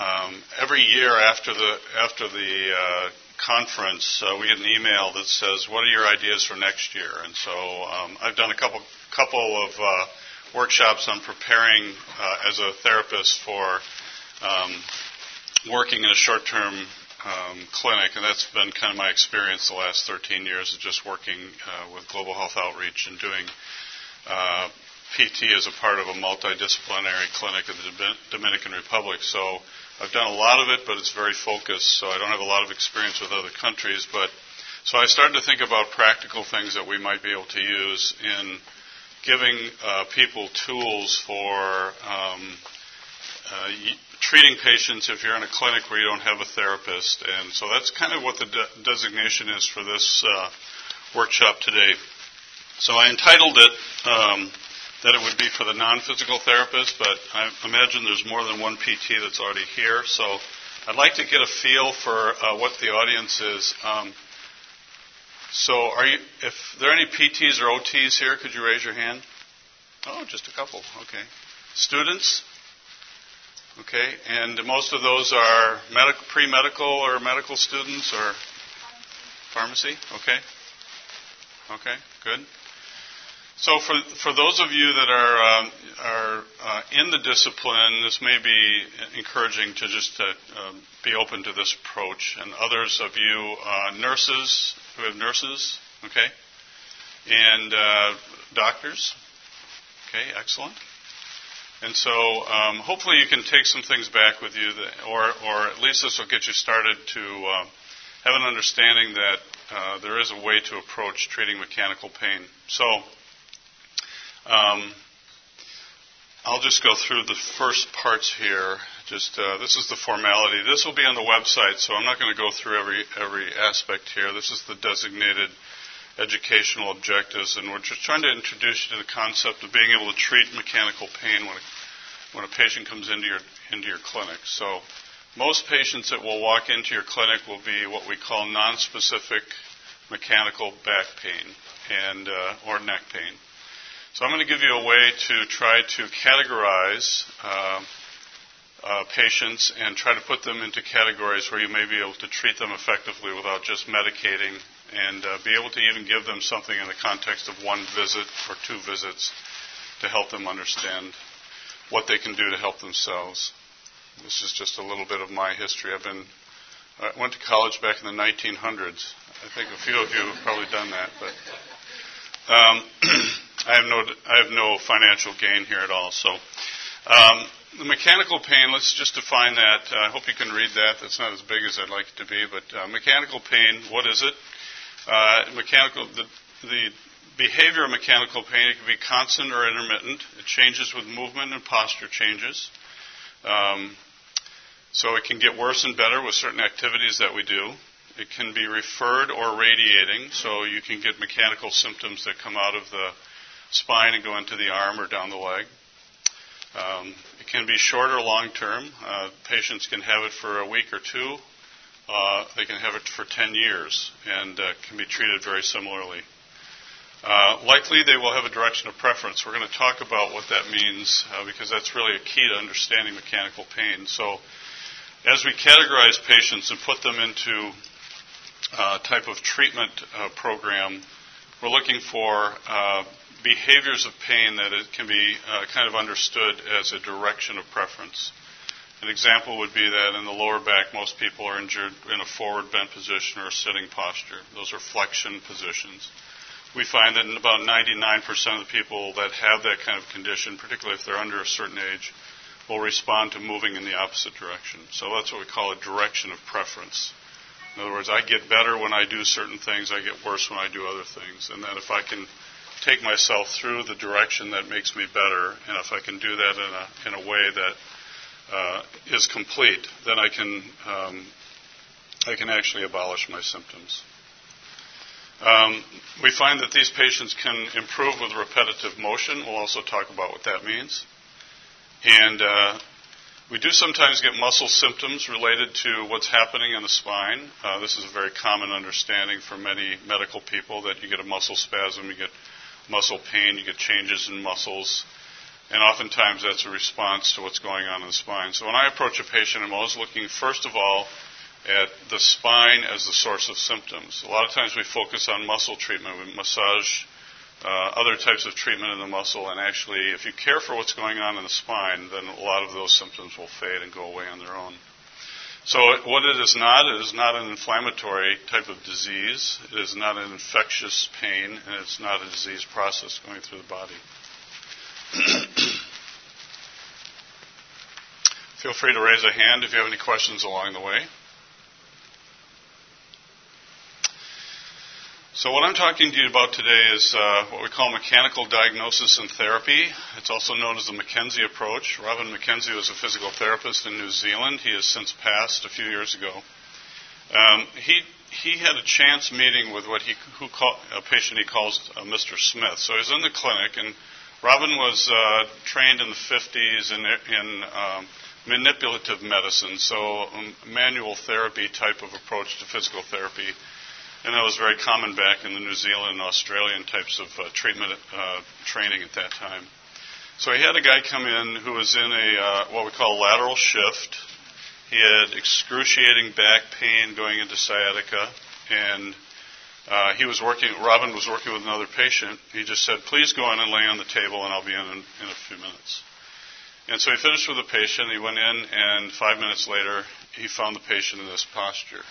um, every year after the after the uh, conference, uh, we get an email that says, "What are your ideas for next year?" And so um, I've done a couple couple of uh, workshops on preparing uh, as a therapist for um, working in a short-term um, clinic, and that's been kind of my experience the last 13 years of just working uh, with global health outreach and doing uh, PT as a part of a multidisciplinary clinic in the Dominican Republic. So I've done a lot of it, but it's very focused, so I don't have a lot of experience with other countries. But so I started to think about practical things that we might be able to use in giving uh, people tools for um, uh, treating patients if you're in a clinic where you don't have a therapist. And so that's kind of what the de- designation is for this uh, workshop today. So I entitled it um, that it would be for the non-physical therapist, but I imagine there's more than one PT that's already here. So I'd like to get a feel for uh, what the audience is. Um, so are you, if there are any PTs or OTs here, could you raise your hand? Oh, just a couple. Okay. Students? Okay, and most of those are medical, pre-medical or medical students or pharmacy. Okay. Okay, good. So for for those of you that are uh, are uh, in the discipline, this may be encouraging to just uh, um, be open to this approach. And others of you, uh, nurses who have nurses, okay, and uh, doctors. Okay, excellent. And so um, hopefully you can take some things back with you, that, or, or at least this will get you started to uh, have an understanding that uh, there is a way to approach treating mechanical pain. So um, I'll just go through the first parts here. Just uh, this is the formality. This will be on the website, so I'm not going to go through every every aspect here. This is the designated educational objectives, and we're just trying to introduce you to the concept of being able to treat mechanical pain when a, when a patient comes into your into your clinic. So, most patients that will walk into your clinic will be what we call non-specific mechanical back pain and uh, or neck pain. So, I'm going to give you a way to try to categorize. Uh, uh, patients and try to put them into categories where you may be able to treat them effectively without just medicating and uh, be able to even give them something in the context of one visit or two visits to help them understand what they can do to help themselves. This is just a little bit of my history. I've been I went to college back in the 1900s. I think a few of you have probably done that, but um, I have no I have no financial gain here at all. So um, the mechanical pain. Let's just define that. Uh, I hope you can read that. That's not as big as I'd like it to be, but uh, mechanical pain. What is it? Uh, mechanical, the, the behavior of mechanical pain, it can be constant or intermittent. It changes with movement and posture changes. Um, so it can get worse and better with certain activities that we do. It can be referred or radiating, so you can get mechanical symptoms that come out of the spine and go into the arm or down the leg. Um, it can be short or long term. Uh, patients can have it for a week or two, uh, they can have it for 10 years and uh, can be treated very similarly. Uh, likely, they will have a direction of preference. We're going to talk about what that means uh, because that's really a key to understanding mechanical pain. So, as we categorize patients and put them into a uh, type of treatment program, we're looking for behaviors of pain that it can be uh, kind of understood as a direction of preference. An example would be that in the lower back, most people are injured in a forward bent position or a sitting posture. Those are flexion positions. We find that in about 99% of the people that have that kind of condition, particularly if they're under a certain age, will respond to moving in the opposite direction. So that's what we call a direction of preference. In other words, I get better when I do certain things, I get worse when I do other things. And that if I can take myself through the direction that makes me better, and if I can do that in a, in a way that uh, is complete, then I can um, I can actually abolish my symptoms. Um, we find that these patients can improve with repetitive motion. We'll also talk about what that means. And uh, we do sometimes get muscle symptoms related to what's happening in the spine. Uh, this is a very common understanding for many medical people that you get a muscle spasm, you get muscle pain, you get changes in muscles And oftentimes that's a response to what's going on in the spine. So when I approach a patient, I'm always looking, first of all, at the spine as the source of symptoms. A lot of times we focus on muscle treatment, we massage uh, other types of treatment in the muscle, and actually, if you care for what's going on in the spine, then a lot of those symptoms will fade and go away on their own. So, what it is not, it is not an inflammatory type of disease. It is not an infectious pain, and it's not a disease process going through the body. Feel free to raise a hand if you have any questions along the way. So, what I'm talking to you about today is uh, what we call mechanical diagnosis and therapy. It's also known as the McKenzie approach. Robin McKenzie was a physical therapist in New Zealand. He has since passed a few years ago. Um, he he had a chance meeting with what he who call, a patient he calls uh, Mr. Smith. So he's in the clinic and Robin was uh, trained in the 50s in, in um, manipulative medicine, so um, manual therapy type of approach to physical therapy. And that was very common back in the New Zealand and Australian types of uh, treatment uh, training at that time. So he had a guy come in who was in a uh, what we call lateral shift. He had excruciating back pain going into sciatica, and uh, he was working, Robin was working with another patient. He just said, please go in and lay on the table and I'll be in in, in a few minutes. And so he finished with the patient. He went in, and five minutes later, he found the patient in this posture.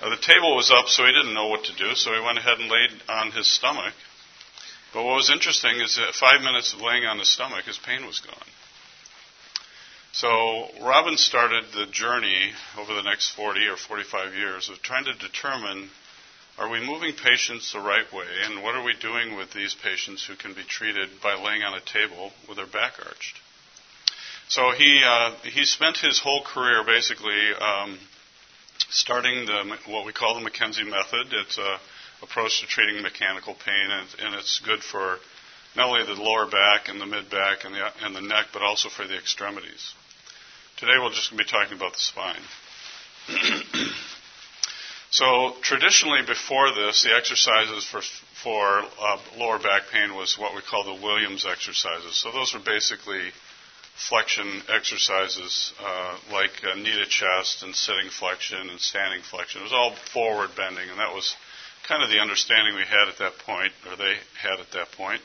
Uh, the table was up, so he didn't know what to do, so he went ahead and laid on his stomach. But what was interesting is that five minutes of laying on his stomach, his pain was gone. So Robin started the journey over the next 40 or 45 years of trying to determine are we moving patients the right way? And what are we doing with these patients who can be treated by laying on a table with their back arched? So he uh, he spent his whole career basically um, starting the what we call the McKenzie method. It's a approach to treating mechanical pain, and, and it's good for not only the lower back and the mid back and the and the neck, but also for the extremities. Today we're just going to be talking about the spine. So traditionally, before this, the exercises for for uh, lower back pain was what we call the Williams exercises. So those were basically flexion exercises uh, like uh, knee to chest and sitting flexion and standing flexion. It was all forward bending, and that was kind of the understanding we had at that point, or they had at that point.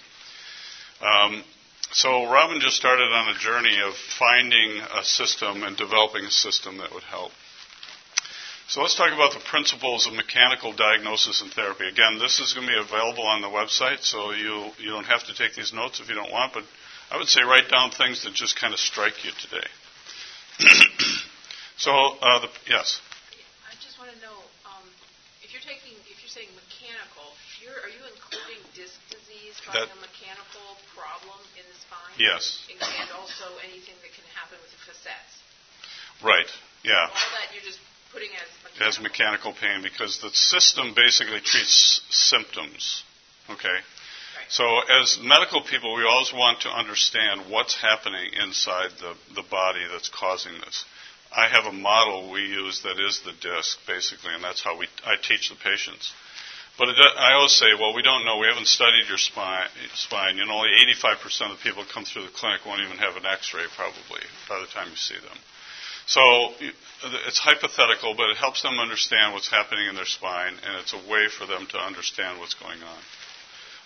Um, so Robin just started on a journey of finding a system and developing a system that would help. So let's talk about the principles of mechanical diagnosis and therapy. Again, this is going to be available on the website, so you you don't have to take these notes if you don't want, but I would say write down things that just kind of strike you today. so, uh, the, yes. I just want to know um, if you're taking, if you're saying mechanical, you're, are you including disc disease, that, a mechanical problem in the spine? Yes. And also anything that can happen with the facets. Right. Yeah. All that you're just putting as mechanical. as mechanical pain because the system basically treats symptoms. Okay? So, as medical people, we always want to understand what's happening inside the, the body that's causing this. I have a model we use that is the disc, basically, and that's how we, I teach the patients. But it, I always say, well, we don't know. We haven't studied your spine. spine. You know, only 85% of the people come through the clinic won't even have an x-ray, probably, by the time you see them. So it's hypothetical, but it helps them understand what's happening in their spine, and it's a way for them to understand what's going on.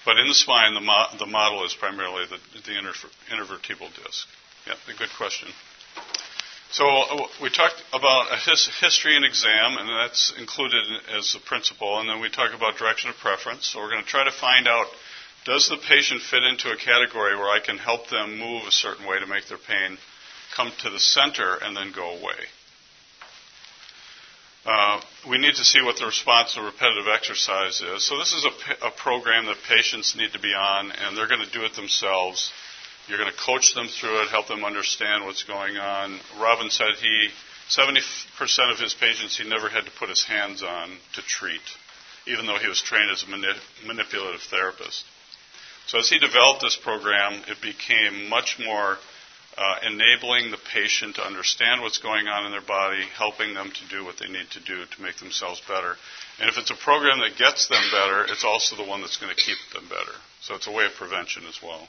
But in the spine, the, mo- the model is primarily the, the inter- intervertebral disc. Yeah, good question. So uh, we talked about a his- history and exam, and that's included as a principle. And then we talk about direction of preference. So we're going to try to find out does the patient fit into a category where I can help them move a certain way to make their pain come to the center and then go away. Uh, we need to see what the response to repetitive exercise is. So this is a, a program that patients need to be on, and they're going to do it themselves. You're going to coach them through it, help them understand what's going on. Robin said he, 70% of his patients he never had to put his hands on to treat, even though he was trained as a mani- manipulative therapist. So as he developed this program, it became much more uh, enabling the patient to understand what's going on in their body, helping them to do what they need to do to make themselves better. And if it's a program that gets them better, it's also the one that's going to keep them better. So it's a way of prevention as well.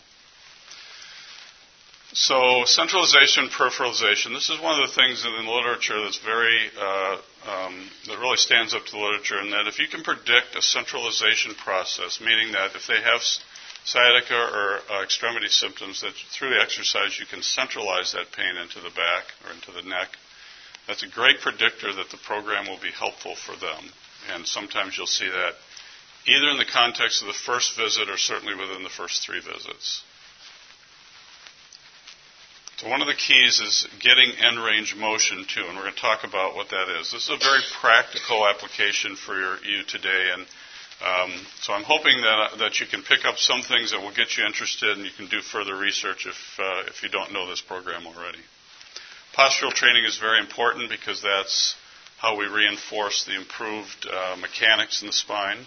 so centralization, peripheralization. This is one of the things in the literature that's very uh, um, that really stands up to the literature, and that if you can predict a centralization process, meaning that if they have sciatica or uh, extremity symptoms, that through the exercise you can centralize that pain into the back or into the neck. That's a great predictor that the program will be helpful for them. And sometimes you'll see that either in the context of the first visit or certainly within the first three visits. So one of the keys is getting end range motion too, and we're going to talk about what that is. This is a very practical application for you today, and um, so I'm hoping that that you can pick up some things that will get you interested, and you can do further research if uh, if you don't know this program already. Postural training is very important because that's how we reinforce the improved uh, mechanics in the spine.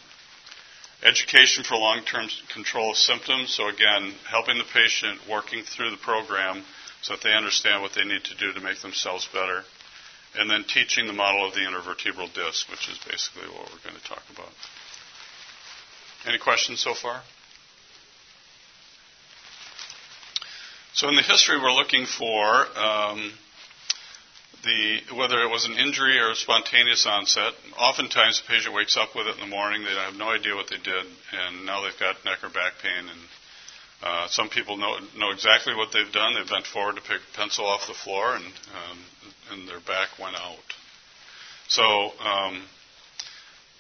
Education for long-term control of symptoms. So again, helping the patient working through the program so that they understand what they need to do to make themselves better. And then teaching the model of the intervertebral disc, which is basically what we're going to talk about. Any questions so far? So in the history, we're looking for um, the whether it was an injury or a spontaneous onset. Oftentimes, the patient wakes up with it in the morning. They have no idea what they did, and now they've got neck or back pain, and uh, some people know know exactly what they've done. They bent forward to pick a pencil off the floor, and um, and their back went out. So um,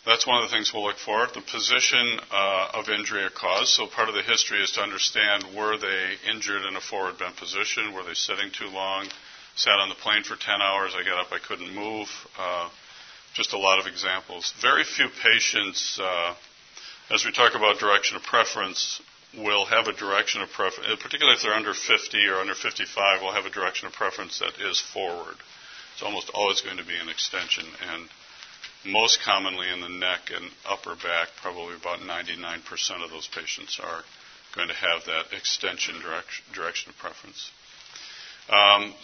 that's one of the things we'll look for. The position uh, of injury or cause. So part of the history is to understand were they injured in a forward bent position? Were they sitting too long? Sat on the plane for 10 hours. I got up. I couldn't move. Uh, just a lot of examples. Very few patients, uh, as we talk about direction of preference, will have a direction of preference, uh, particularly if they're under 50 or under 55, will have a direction of preference that is forward. It's almost always going to be an extension, and most commonly in the neck and upper back, probably about 99% of those patients are going to have that extension direction, direction of preference. Um,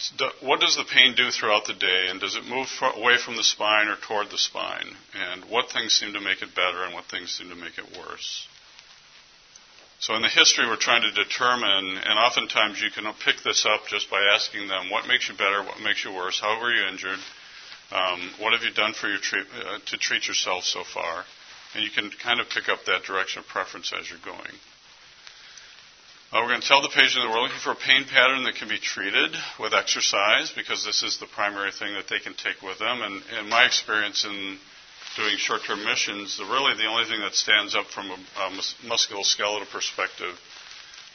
what does the pain do throughout the day, and does it move away from the spine or toward the spine? And what things seem to make it better, and what things seem to make it worse? So in the history, we're trying to determine, and oftentimes you can pick this up just by asking them, what makes you better, what makes you worse, how were you injured, um, what have you done for your treat, uh, to treat yourself so far, and you can kind of pick up that direction of preference as you're going. Uh, we're going to tell the patient that we're looking for a pain pattern that can be treated with exercise because this is the primary thing that they can take with them. And in my experience in doing short-term missions, the, really the only thing that stands up from a, a musculoskeletal perspective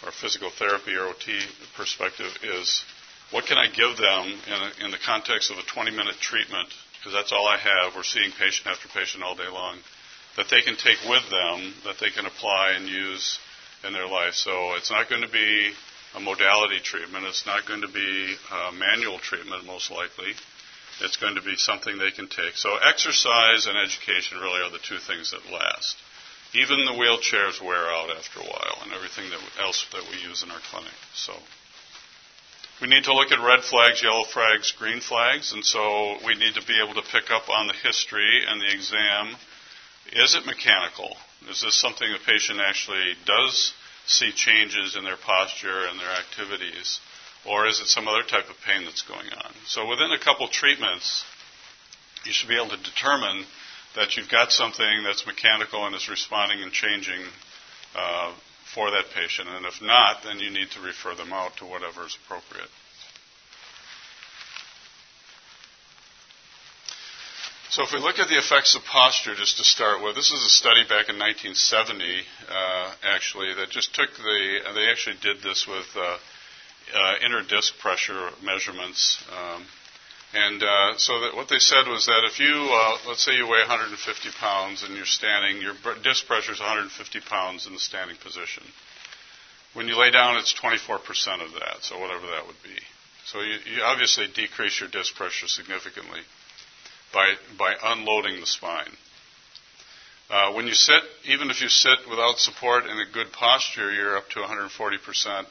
or physical therapy or OT perspective is what can I give them in, in the context of a 20-minute treatment, because that's all I have. We're seeing patient after patient all day long, that they can take with them, that they can apply and use in their life. So it's not going to be a modality treatment. It's not going to be a manual treatment, most likely. It's going to be something they can take. So exercise and education really are the two things that last. Even the wheelchairs wear out after a while, and everything that, else that we use in our clinic. So we need to look at red flags, yellow flags, green flags, and so we need to be able to pick up on the history and the exam. Is it mechanical? Is this something the patient actually does see changes in their posture and their activities? Or is it some other type of pain that's going on? So within a couple treatments, you should be able to determine that you've got something that's mechanical and is responding and changing uh, for that patient. And if not, then you need to refer them out to whatever is appropriate. So if we look at the effects of posture, just to start with, this is a study back in 1970, uh, actually, that just took the, they actually did this with uh, uh, inner disc pressure measurements. Um, and uh, so that what they said was that if you, uh, let's say you weigh 150 pounds and you're standing, your disc pressure is 150 pounds in the standing position. When you lay down, it's 24% of that, so whatever that would be. So you, you obviously decrease your disc pressure significantly by, by unloading the spine. Uh, when you sit, even if you sit without support in a good posture, you're up to 140%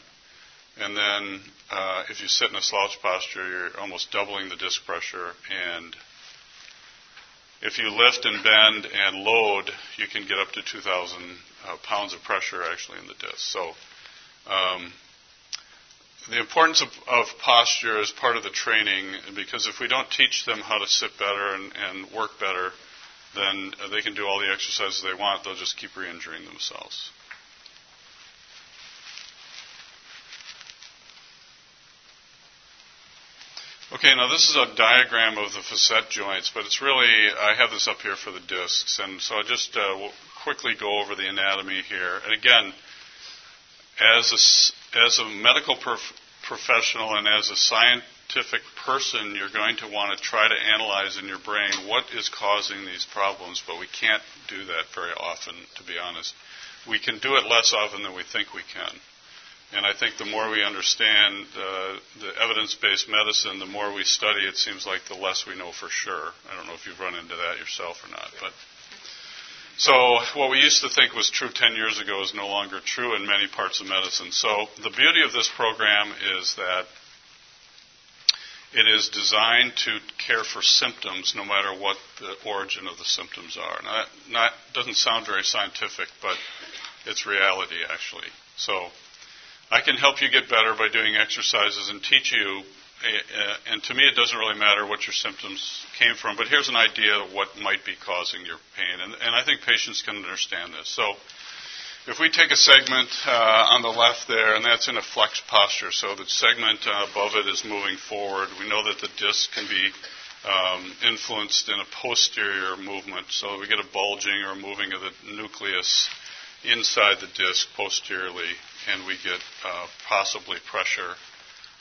and then uh, if you sit in a slouch posture, you're almost doubling the disc pressure. And if you lift and bend and load, you can get up to 2,000 uh, pounds of pressure actually in the disc. So um, the importance of, of, posture is part of the training because if we don't teach them how to sit better and, and work better, then they can do all the exercises they want. They'll just keep re-injuring themselves. Okay, now this is a diagram of the facet joints, but it's really, I have this up here for the discs, and so I'll just uh, quickly go over the anatomy here. And again, as a, as a medical prof- professional and as a scientific person, you're going to want to try to analyze in your brain what is causing these problems, but we can't do that very often, to be honest. We can do it less often than we think we can. And I think the more we understand uh, the evidence based medicine, the more we study, it seems like the less we know for sure. I don't know if you've run into that yourself or not. But so what we used to think was true 10 years ago is no longer true in many parts of medicine. So the beauty of this program is that it is designed to care for symptoms no matter what the origin of the symptoms are. Now, that not, doesn't sound very scientific, but it's reality actually. So I can help you get better by doing exercises and teach you. Uh, and to me, it doesn't really matter what your symptoms came from, but here's an idea of what might be causing your pain. And, and I think patients can understand this. So, if we take a segment uh, on the left there, and that's in a flexed posture, so the segment uh, above it is moving forward, we know that the disc can be um, influenced in a posterior movement, so we get a bulging or moving of the nucleus inside the disc posteriorly and we get uh, possibly pressure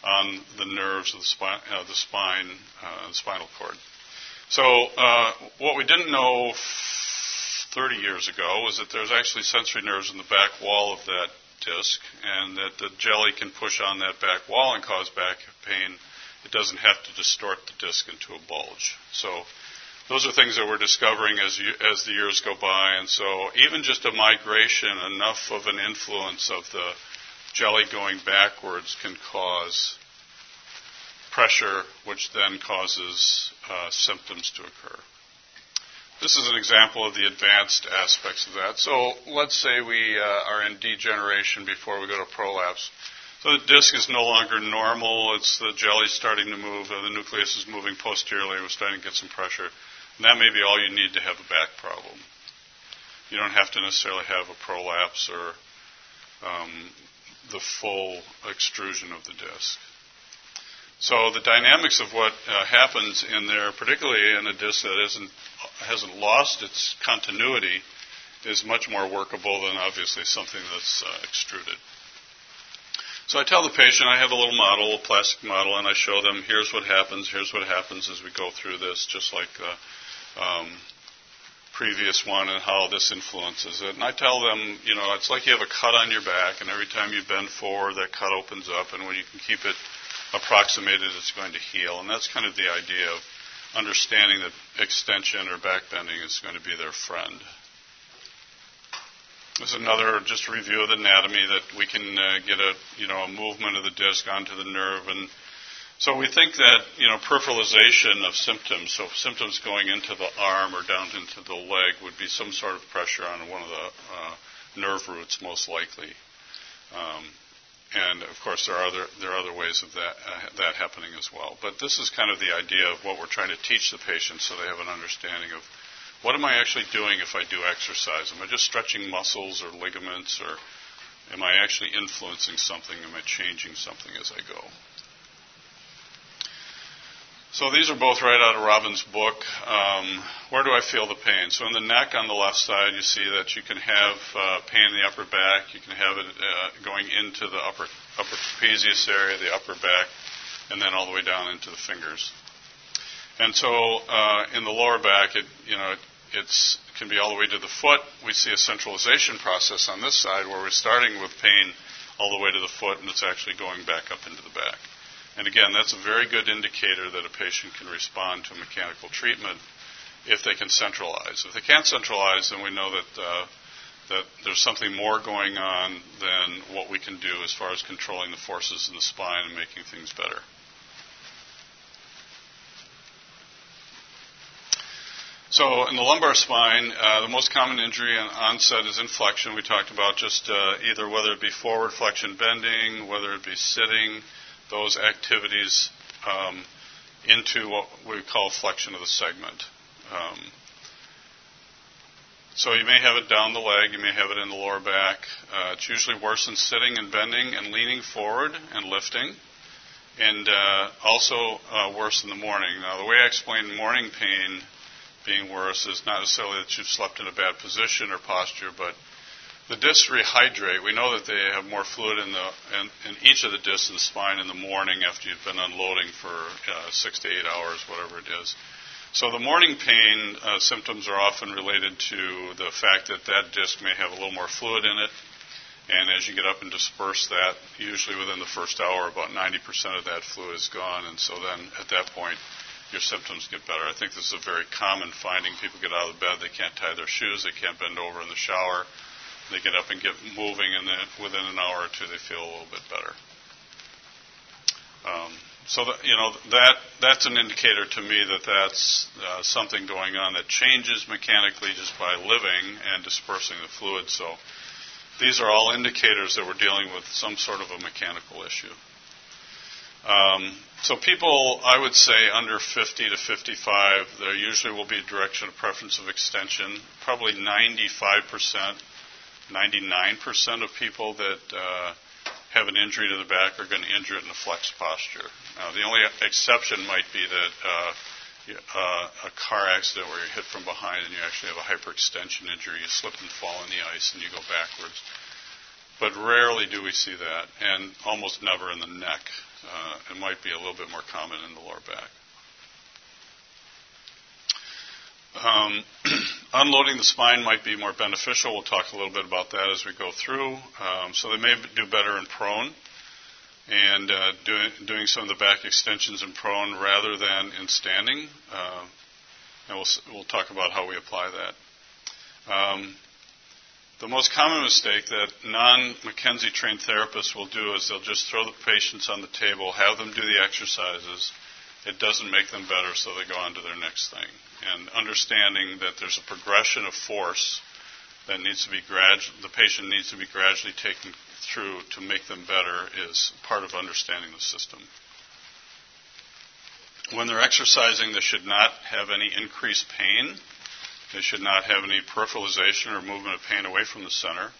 on the nerves of the, spine, uh, the spine, uh, spinal cord. So uh, what we didn't know 30 years ago was that there's actually sensory nerves in the back wall of that disc, and that the jelly can push on that back wall and cause back pain. It doesn't have to distort the disc into a bulge. So those are things that we're discovering as, you, as the years go by. And so, even just a migration, enough of an influence of the jelly going backwards can cause pressure, which then causes uh, symptoms to occur. This is an example of the advanced aspects of that. So, let's say we uh, are in degeneration before we go to prolapse. So the disc is no longer normal. It's the jelly starting to move. The nucleus is moving posteriorly. We're starting to get some pressure. And that may be all you need to have a back problem. You don't have to necessarily have a prolapse or um, the full extrusion of the disc. So the dynamics of what uh, happens in there, particularly in a disc that isn't, hasn't lost its continuity, is much more workable than obviously something that's uh, extruded. So I tell the patient, I have a little model, a plastic model, and I show them, here's what happens, here's what happens as we go through this, just like uh, um, previous one and how this influences it. And I tell them, you know, it's like you have a cut on your back, and every time you bend forward, that cut opens up, and when you can keep it approximated, it's going to heal. And that's kind of the idea of understanding that extension or back bending is going to be their friend. This is another just review of the anatomy that we can uh, get a you know a movement of the disc onto the nerve and so we think that you know peripheralization of symptoms, so symptoms going into the arm or down into the leg, would be some sort of pressure on one of the uh, nerve roots, most likely. Um, and of course, there are other there are other ways of that uh, that happening as well. But this is kind of the idea of what we're trying to teach the patient, so they have an understanding of what am I actually doing if I do exercise? Am I just stretching muscles or ligaments, or am I actually influencing something? Am I changing something as I go? So these are both right out of Robin's book. Um, where do I feel the pain? So in the neck on the left side, you see that you can have uh, pain in the upper back. You can have it uh, going into the upper upper trapezius area, the upper back, and then all the way down into the fingers. And so uh, in the lower back, it you know it can be all the way to the foot. We see a centralization process on this side where we're starting with pain all the way to the foot, and it's actually going back up into the back. And again, that's a very good indicator that a patient can respond to mechanical treatment if they can centralize. If they can't centralize, then we know that uh, that there's something more going on than what we can do as far as controlling the forces in the spine and making things better. So in the lumbar spine, uh, the most common injury and onset is in flexion. We talked about just uh, either whether it be forward flexion bending, whether it be sitting, those activities um, into what we call flexion of the segment. Um, so you may have it down the leg, you may have it in the lower back. Uh, it's usually worse in sitting and bending and leaning forward and lifting, and uh, also uh, worse in the morning. Now, the way I explain morning pain being worse is not necessarily that you've slept in a bad position or posture, but the discs rehydrate. We know that they have more fluid in, the, in, in each of the discs in the spine in the morning after you've been unloading for uh, six to eight hours, whatever it is. So the morning pain uh, symptoms are often related to the fact that that disc may have a little more fluid in it. And as you get up and disperse that, usually within the first hour, about 90% of that fluid is gone. And so then at that point, your symptoms get better. I think this is a very common finding. People get out of bed, they can't tie their shoes, they can't bend over in the shower. They get up and get moving, and then within an hour or two, they feel a little bit better. Um, so that, you know that that's an indicator to me that that's uh, something going on that changes mechanically just by living and dispersing the fluid. So these are all indicators that we're dealing with some sort of a mechanical issue. Um, so people, I would say under 50 to 55, there usually will be a direction of preference of extension. Probably 95%, 99% of people that uh, have an injury to the back are going to injure it in a flex posture. Now, the only exception might be that uh, uh, a car accident where you're hit from behind and you actually have a hyperextension injury, you slip and fall in the ice and you go backwards. But rarely do we see that, and almost never in the neck. Uh, it might be a little bit more common in the lower back. Um, unloading the spine might be more beneficial. We'll talk a little bit about that as we go through. Um, so they may do better in prone and uh, doing, doing some of the back extensions in prone rather than in standing. Uh, and we'll, we'll talk about how we apply that. Um, the most common mistake that non McKenzie trained therapists will do is they'll just throw the patients on the table, have them do the exercises. It doesn't make them better, so they go on to their next thing. And understanding that there's a progression of force that needs to be gradu- the patient needs to be gradually taken through to make them better is part of understanding the system. When they're exercising, they should not have any increased pain they should not have any peripheralization or movement of pain away from the center.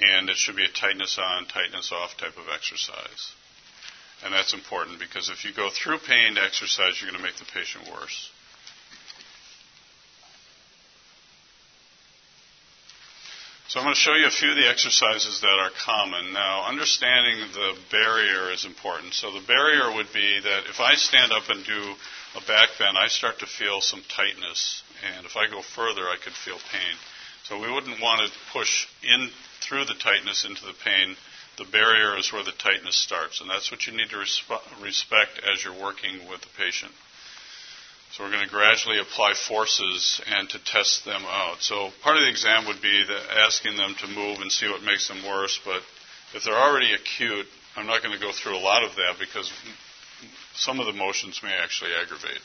And it should be a tightness on, tightness off type of exercise. And that's important because if you go through pain to exercise, you're going to make the patient worse. So I'm going to show you a few of the exercises that are common. Now, understanding the barrier is important. So the barrier would be that if I stand up and do a back bend, I start to feel some tightness and if I go further, I could feel pain. So we wouldn't want to push in through the tightness into the pain. The barrier is where the tightness starts, and that's what you need to resp- respect as you're working with the patient. So we're going to gradually apply forces and to test them out. So part of the exam would be asking them to move and see what makes them worse. But if they're already acute, I'm not going to go through a lot of that because some of the motions may actually aggravate.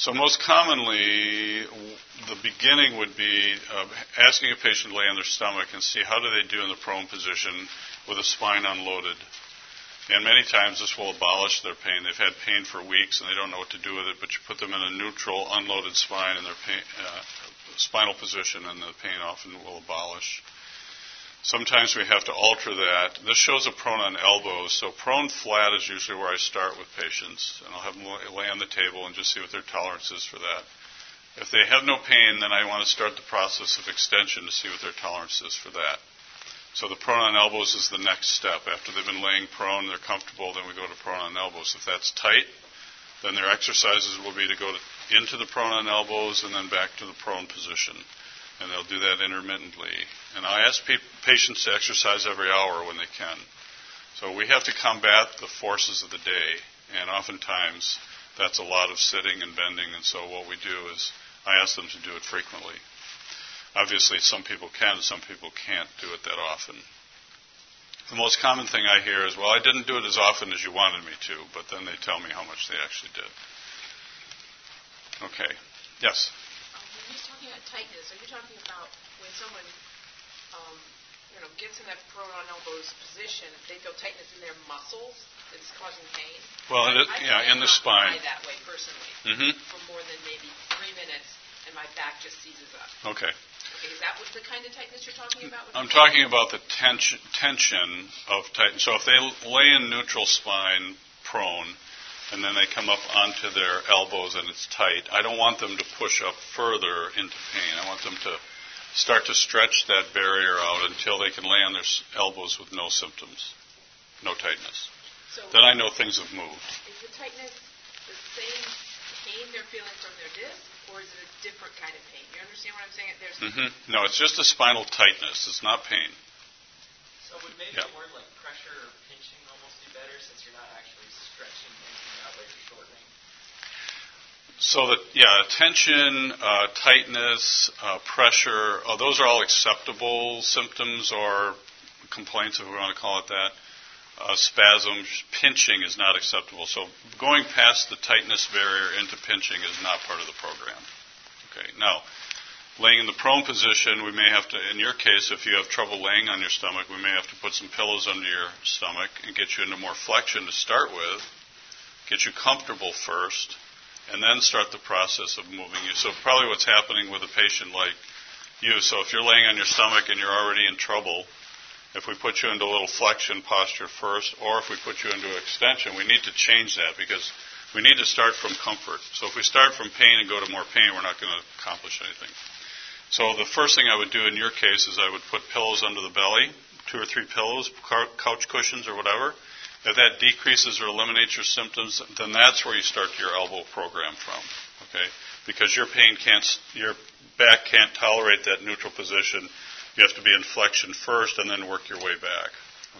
So most commonly, the beginning would be uh, asking a patient to lay on their stomach and see how do they do in the prone position with a spine unloaded. And many times this will abolish their pain. They've had pain for weeks and they don't know what to do with it, but you put them in a neutral, unloaded spine in their pain, uh, spinal position and the pain often will abolish. Sometimes we have to alter that. This shows a prone on elbows. So prone flat is usually where I start with patients. And I'll have them lay on the table and just see what their tolerance is for that. If they have no pain, then I want to start the process of extension to see what their tolerance is for that. So the prone on elbows is the next step. After they've been laying prone, they're comfortable, then we go to prone on elbows. If that's tight, then their exercises will be to go to, into the prone on elbows and then back to the prone position and they'll do that intermittently. And I ask pe- patients to exercise every hour when they can. So we have to combat the forces of the day, and oftentimes that's a lot of sitting and bending, and so what we do is I ask them to do it frequently. Obviously, some people can, some people can't do it that often. The most common thing I hear is, well, I didn't do it as often as you wanted me to, but then they tell me how much they actually did. Okay. Yes? You're talking about tightness, are you talking about when someone um, you know, gets in that prone on elbows position, they feel tightness in their muscles that's causing pain? Well, it, yeah, in the spine. I that way personally mm-hmm. for more than maybe three minutes, and my back just seizes up. Okay. Okay, is that what the kind of tightness you're talking about? I'm talking about the tension, tension of tightness. So if they lay in neutral spine prone, and then they come up onto their elbows and it's tight. I don't want them to push up further into pain. I want them to start to stretch that barrier out until they can lay on their elbows with no symptoms, no tightness. So then I know things have moved. Is the tightness the same pain they're feeling from their disc, or is it a different kind of pain? You understand what I'm saying? There's mm-hmm. No, it's just a spinal tightness. It's not pain. So would maybe yeah. a word like pressure or pinching almost be better since you're not actually stretching anything out like you're shortening? So that yeah, tension, uh, tightness, uh, pressure, uh, those are all acceptable symptoms or complaints, if we want to call it that. Uh, spasm, pinching is not acceptable. So going past the tightness barrier into pinching is not part of the program. Okay. Now, laying in the prone position, we may have to, in your case, if you have trouble laying on your stomach, we may have to put some pillows under your stomach and get you into more flexion to start with, get you comfortable first, and then start the process of moving you. So, probably what's happening with a patient like you, so if you're laying on your stomach and you're already in trouble, if we put you into a little flexion posture first, or if we put you into extension, we need to change that because we need to start from comfort. So if we start from pain and go to more pain, we're not going to accomplish anything. So the first thing I would do in your case is I would put pillows under the belly, two or three pillows, couch cushions or whatever. If that decreases or eliminates your symptoms, then that's where you start your elbow program from. Okay? Because your pain can't, your back can't tolerate that neutral position. You have to be in flexion first and then work your way back.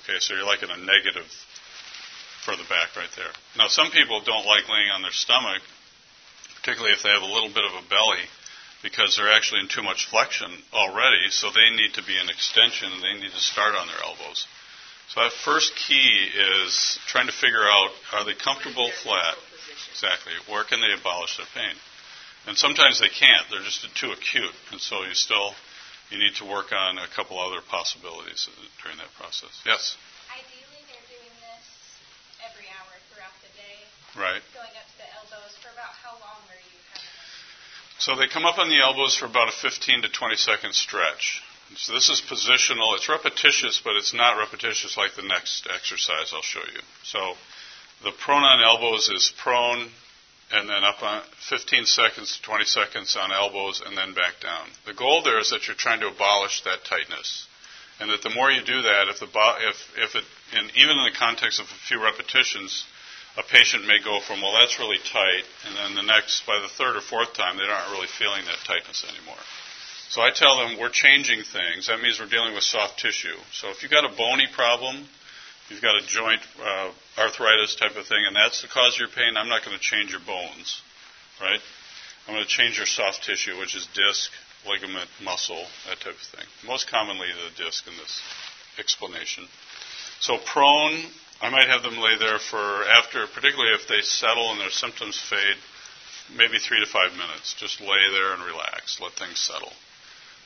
Okay, so you're like in a negative for the back right there. Now, some people don't like laying on their stomach, particularly if they have a little bit of a belly because they're actually in too much flexion already, so they need to be in extension and they need to start on their elbows. So that first key is trying to figure out are they comfortable flat? Exactly. Where can they abolish their pain? And sometimes they can't. They're just too acute, and so you still you need to work on a couple other possibilities during that process. Yes. Ideally, they're doing this every hour throughout the day. Right. Going up to the elbows for about how long are you? So they come up on the elbows for about a 15 to 20 second stretch. So this is positional. It's repetitious, but it's not repetitious like the next exercise I'll show you. So the prone on elbows is prone, and then up on 15 seconds to 20 seconds on elbows, and then back down. The goal there is that you're trying to abolish that tightness, and that the more you do that, if the if if it, and even in the context of a few repetitions, a patient may go from, well, that's really tight, and then the next, by the third or fourth time, they aren't really feeling that tightness anymore. So I tell them we're changing things. That means we're dealing with soft tissue. So if you've got a bony problem, you've got a joint uh, arthritis type of thing, and that's the cause of your pain, I'm not going to change your bones, right? I'm going to change your soft tissue, which is disc, ligament, muscle, that type of thing. Most commonly the disc in this explanation. So prone I might have them lay there for after, particularly if they settle and their symptoms fade, maybe three to five minutes. Just lay there and relax, let things settle.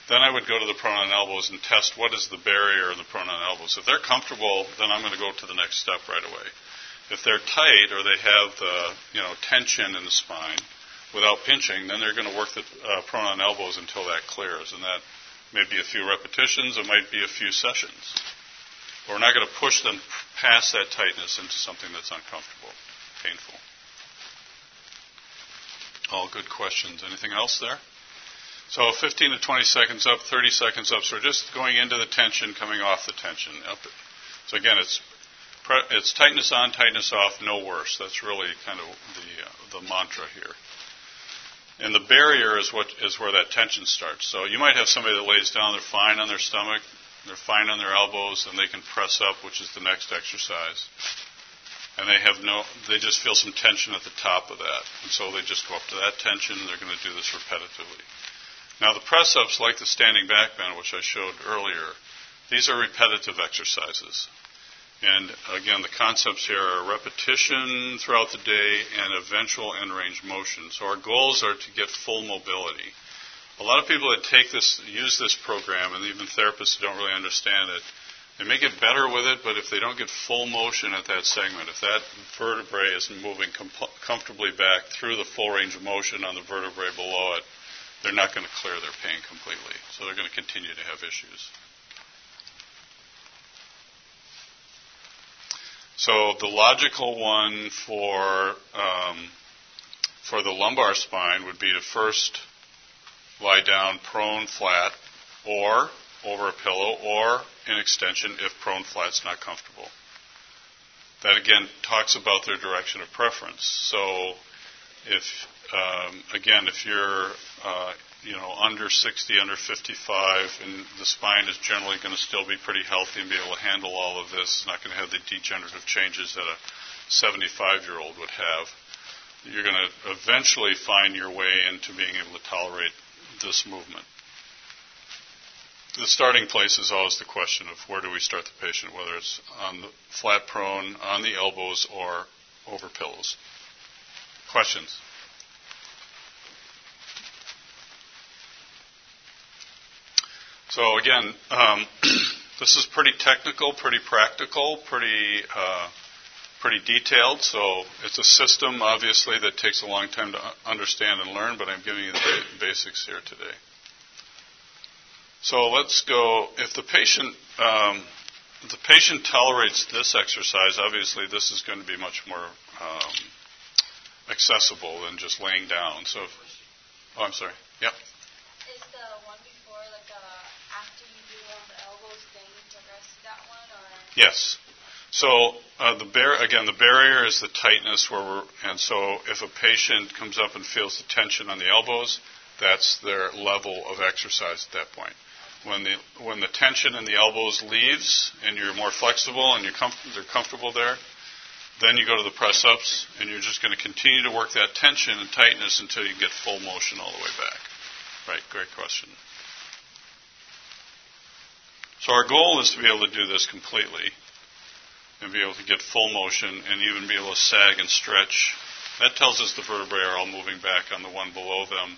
Then I would go to the prone on elbows and test what is the barrier in the prone on elbows. If they're comfortable, then I'm going to go to the next step right away. If they're tight or they have the you know tension in the spine without pinching, then they're going to work the uh, prone on elbows until that clears, and that may be a few repetitions, it might be a few sessions. But we're not going to push them past that tightness into something that's uncomfortable, painful. All good questions. Anything else there? So 15 to 20 seconds up, 30 seconds up. So we're just going into the tension, coming off the tension. Up. So again, it's it's tightness on, tightness off, no worse. That's really kind of the uh, the mantra here. And the barrier is what is where that tension starts. So you might have somebody that lays down, they're fine on their stomach, they're fine on their elbows and they can press up, which is the next exercise. And they have no, they just feel some tension at the top of that. And so they just go up to that tension and they're going to do this repetitively. Now the press ups, like the standing back bend, which I showed earlier, these are repetitive exercises. And again, the concepts here are repetition throughout the day and eventual end range motion. So our goals are to get full mobility. A lot of people that take this, use this program, and even therapists who don't really understand it, they may get better with it, but if they don't get full motion at that segment, if that vertebrae isn't moving com- comfortably back through the full range of motion on the vertebrae below it, they're not going to clear their pain completely. So they're going to continue to have issues. So the logical one for um, for the lumbar spine would be to first lie down prone flat, or over a pillow, or in extension if prone flat's not comfortable. That again talks about their direction of preference. So if um, again if you're uh, you know, under 60, under 55, and the spine is generally going to still be pretty healthy and be able to handle all of this. Not going to have the degenerative changes that a 75 year old would have. You're going to eventually find your way into being able to tolerate this movement. The starting place is always the question of where do we start the patient, whether it's on the flat prone, on the elbows, or over pillows. Questions? So again, um, this is pretty technical, pretty practical, pretty uh, pretty detailed. So it's a system, obviously, that takes a long time to understand and learn. But I'm giving you the basics here today. So let's go. If the patient um, if the patient tolerates this exercise, obviously this is going to be much more um, accessible than just laying down. So, if, oh, I'm sorry. Yep. Is the one before like uh, after you do on the elbows, then you progress to that one, or? Yes. So uh, the bar- again, the barrier is the tightness where we're, and so if a patient comes up and feels the tension on the elbows, that's their level of exercise at that point. When the when the tension in the elbows leaves and you're more flexible and you're comf- they're comfortable there, then you go to the press ups and you're just going to continue to work that tension and tightness until you get full motion all the way back. Right, great question. So our goal is to be able to do this completely and be able to get full motion and even be able to sag and stretch. That tells us the vertebrae are all moving back on the one below them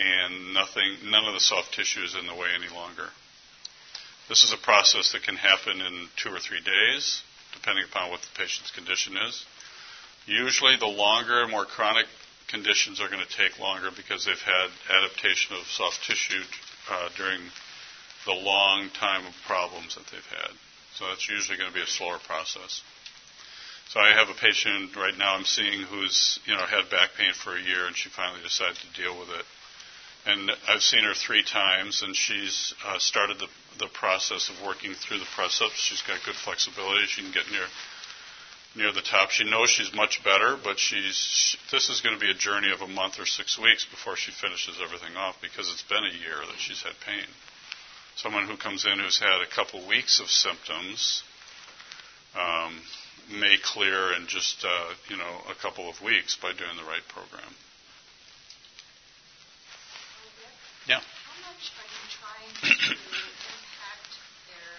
and nothing none of the soft tissue is in the way any longer. This is a process that can happen in two or three days, depending upon what the patient's condition is. Usually the longer, more chronic conditions are going to take longer because they've had adaptation of soft tissue uh, during the long time of problems that they've had. So that's usually going to be a slower process. So I have a patient right now I'm seeing who's you know had back pain for a year and she finally decided to deal with it. And I've seen her three times and she's uh, started the, the process of working through the press ups. She's got good flexibility. She can get near near the top. She knows she's much better, but she's she, this is going to be a journey of a month or six weeks before she finishes everything off because it's been a year that she's had pain. Someone who comes in who's had a couple weeks of symptoms um, may clear in just uh, you know a couple of weeks by doing the right program. Yeah. How much are you trying to impact their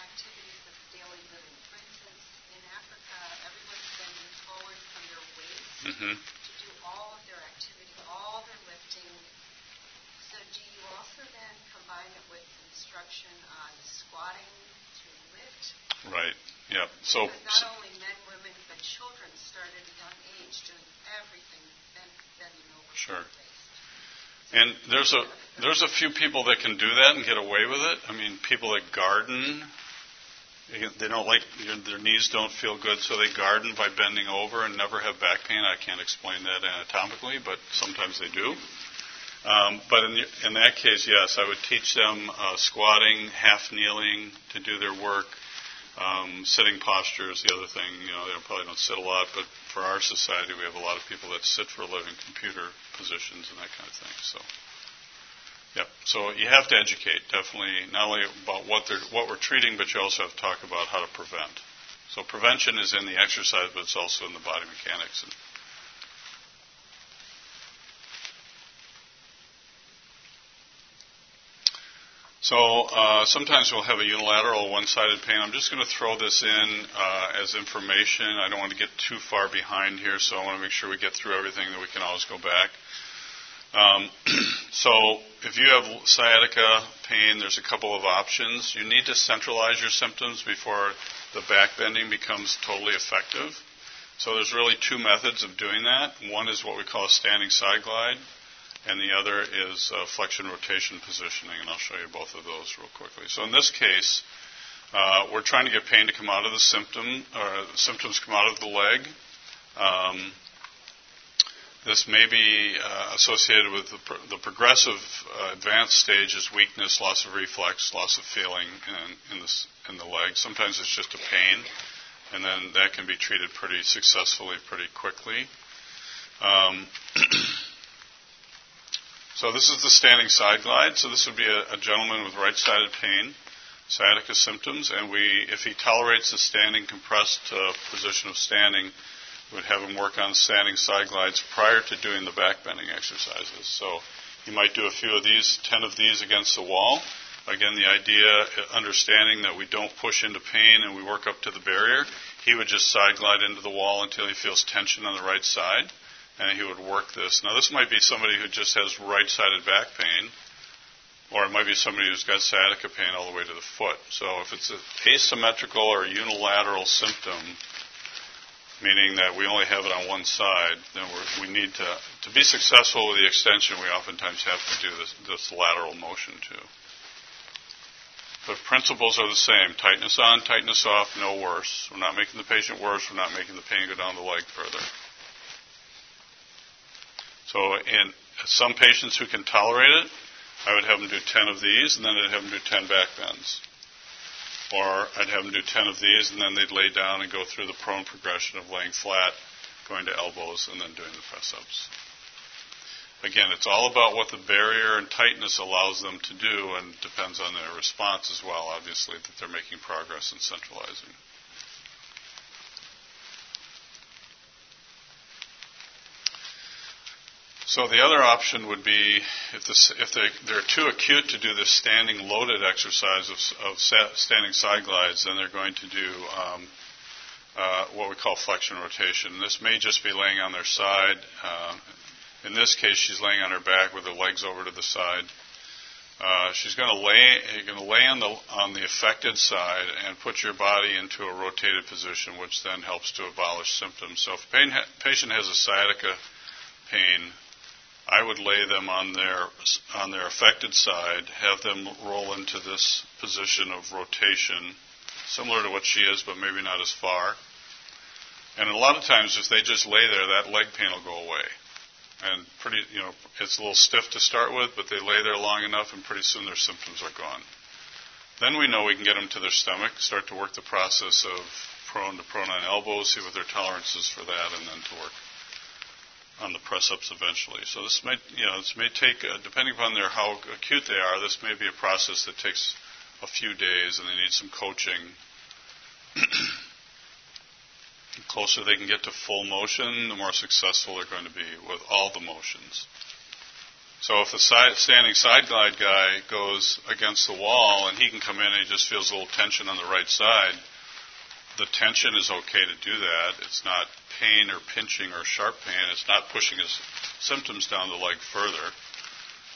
activities of daily living? For instance, in Africa, everyone's bending forward from their waist Mm-hmm. to do all of their activity, all their lifting. So do you also then combine it with instruction on squatting to lift? Right. Yeah. So. Because not only men, women, but children start at a young age doing everything, bend, bending over Sure. from the waist. And there's a there's a few people that can do that and get away with it. I mean, people that garden, they don't like their knees don't feel good, so they garden by bending over and never have back pain. I can't explain that anatomically, but sometimes they do. Um, but in, in that case, yes, I would teach them uh, squatting, half kneeling to do their work. Um, sitting posture is the other thing. You know, they probably don't sit a lot, but for our society, we have a lot of people that sit for a living, computer positions and that kind of thing. So, yep. So you have to educate definitely not only about what they're what we're treating, but you also have to talk about how to prevent. So prevention is in the exercise, but it's also in the body mechanics. And So uh, sometimes we'll have a unilateral one-sided pain. I'm just going to throw this in uh, as information. I don't want to get too far behind here, so I want to make sure we get through everything that we can always go back. Um, so if you have sciatica pain, there's a couple of options. You need to centralize your symptoms before the back bending becomes totally effective. So there's really two methods of doing that. One is what we call a standing side glide, and the other is uh, flexion rotation positioning, and I'll show you both of those real quickly. So in this case, uh, we're trying to get pain to come out of the symptom, or the symptoms come out of the leg. Um, this may be uh, associated with the, pro- the progressive uh, advanced stage is weakness, loss of reflex, loss of feeling in, in, the, in the leg. Sometimes it's just a pain, and then that can be treated pretty successfully pretty quickly. Um, so this is the standing side glide. So this would be a, a gentleman with right-sided pain, sciatica symptoms, and we, if he tolerates the standing compressed uh, position of standing, would have him work on standing side glides prior to doing the back bending exercises. So he might do a few of these, 10 of these against the wall. Again, the idea, understanding that we don't push into pain and we work up to the barrier. He would just side glide into the wall until he feels tension on the right side, and he would work this. Now, this might be somebody who just has right sided back pain, or it might be somebody who's got sciatica pain all the way to the foot. So, if it's an asymmetrical or unilateral symptom, meaning that we only have it on one side, then we need to, to be successful with the extension, we oftentimes have to do this, this lateral motion too. But principles are the same. Tightness on, tightness off, no worse. We're not making the patient worse. We're not making the pain go down the leg further. So in some patients who can tolerate it, I would have them do 10 of these, and then I'd have them do 10 back bends. Or I'd have them do 10 of these, and then they'd lay down and go through the prone progression of laying flat, going to elbows, and then doing the press ups. Again, it's all about what the barrier and tightness allows them to do, and depends on their response as well, obviously, that they're making progress in centralizing. So the other option would be if, this, if they, they're too acute to do this standing loaded exercise of, of standing side glides, then they're going to do um, uh, what we call flexion rotation. This may just be laying on their side. Uh, in this case, she's laying on her back with her legs over to the side. Uh, she's going to lay going to lay on the on the affected side and put your body into a rotated position, which then helps to abolish symptoms. So if a pain, patient has a sciatica pain, I would lay them on their on their affected side, have them roll into this position of rotation, similar to what she is, but maybe not as far. And a lot of times, if they just lay there, that leg pain will go away. And pretty, you know, it's a little stiff to start with, but they lay there long enough, and pretty soon their symptoms are gone. Then we know we can get them to their stomach, start to work the process of prone to prone on elbows, see what their tolerance is for that, and then to work on the press ups eventually. So this may, you know, this may take, uh, depending upon their how acute they are, this may be a process that takes a few days, and they need some coaching. the closer they can get to full motion, the more successful they're going to be with all the motions. So if the side, standing side glide guy goes against the wall and he can come in and he just feels a little tension on the right side, the tension is okay to do that. It's not pain or pinching or sharp pain. It's not pushing his symptoms down the leg further.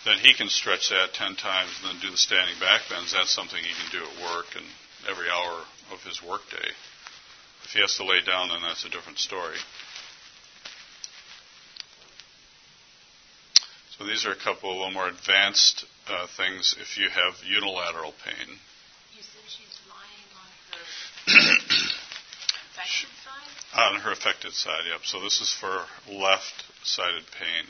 Then he can stretch that 10 times and then do the standing back bends. That's something he can do at work and every hour of his workday. If he has to lay down, then that's a different story. So these are a couple of little more advanced uh, things if you have unilateral pain. You said she's lying on her affected side? On her affected side, yep. So this is for left-sided pain.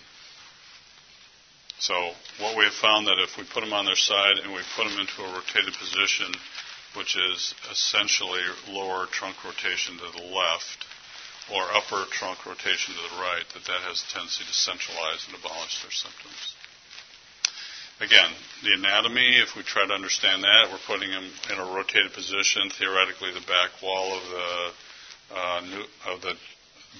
So what we have found that if we put them on their side and we put them into a rotated position, which is essentially lower trunk rotation to the left or upper trunk rotation to the right, that that has a tendency to centralize and abolish their symptoms. Again, the anatomy, if we try to understand that, we're putting them in a rotated position. Theoretically, the back wall of the uh, of the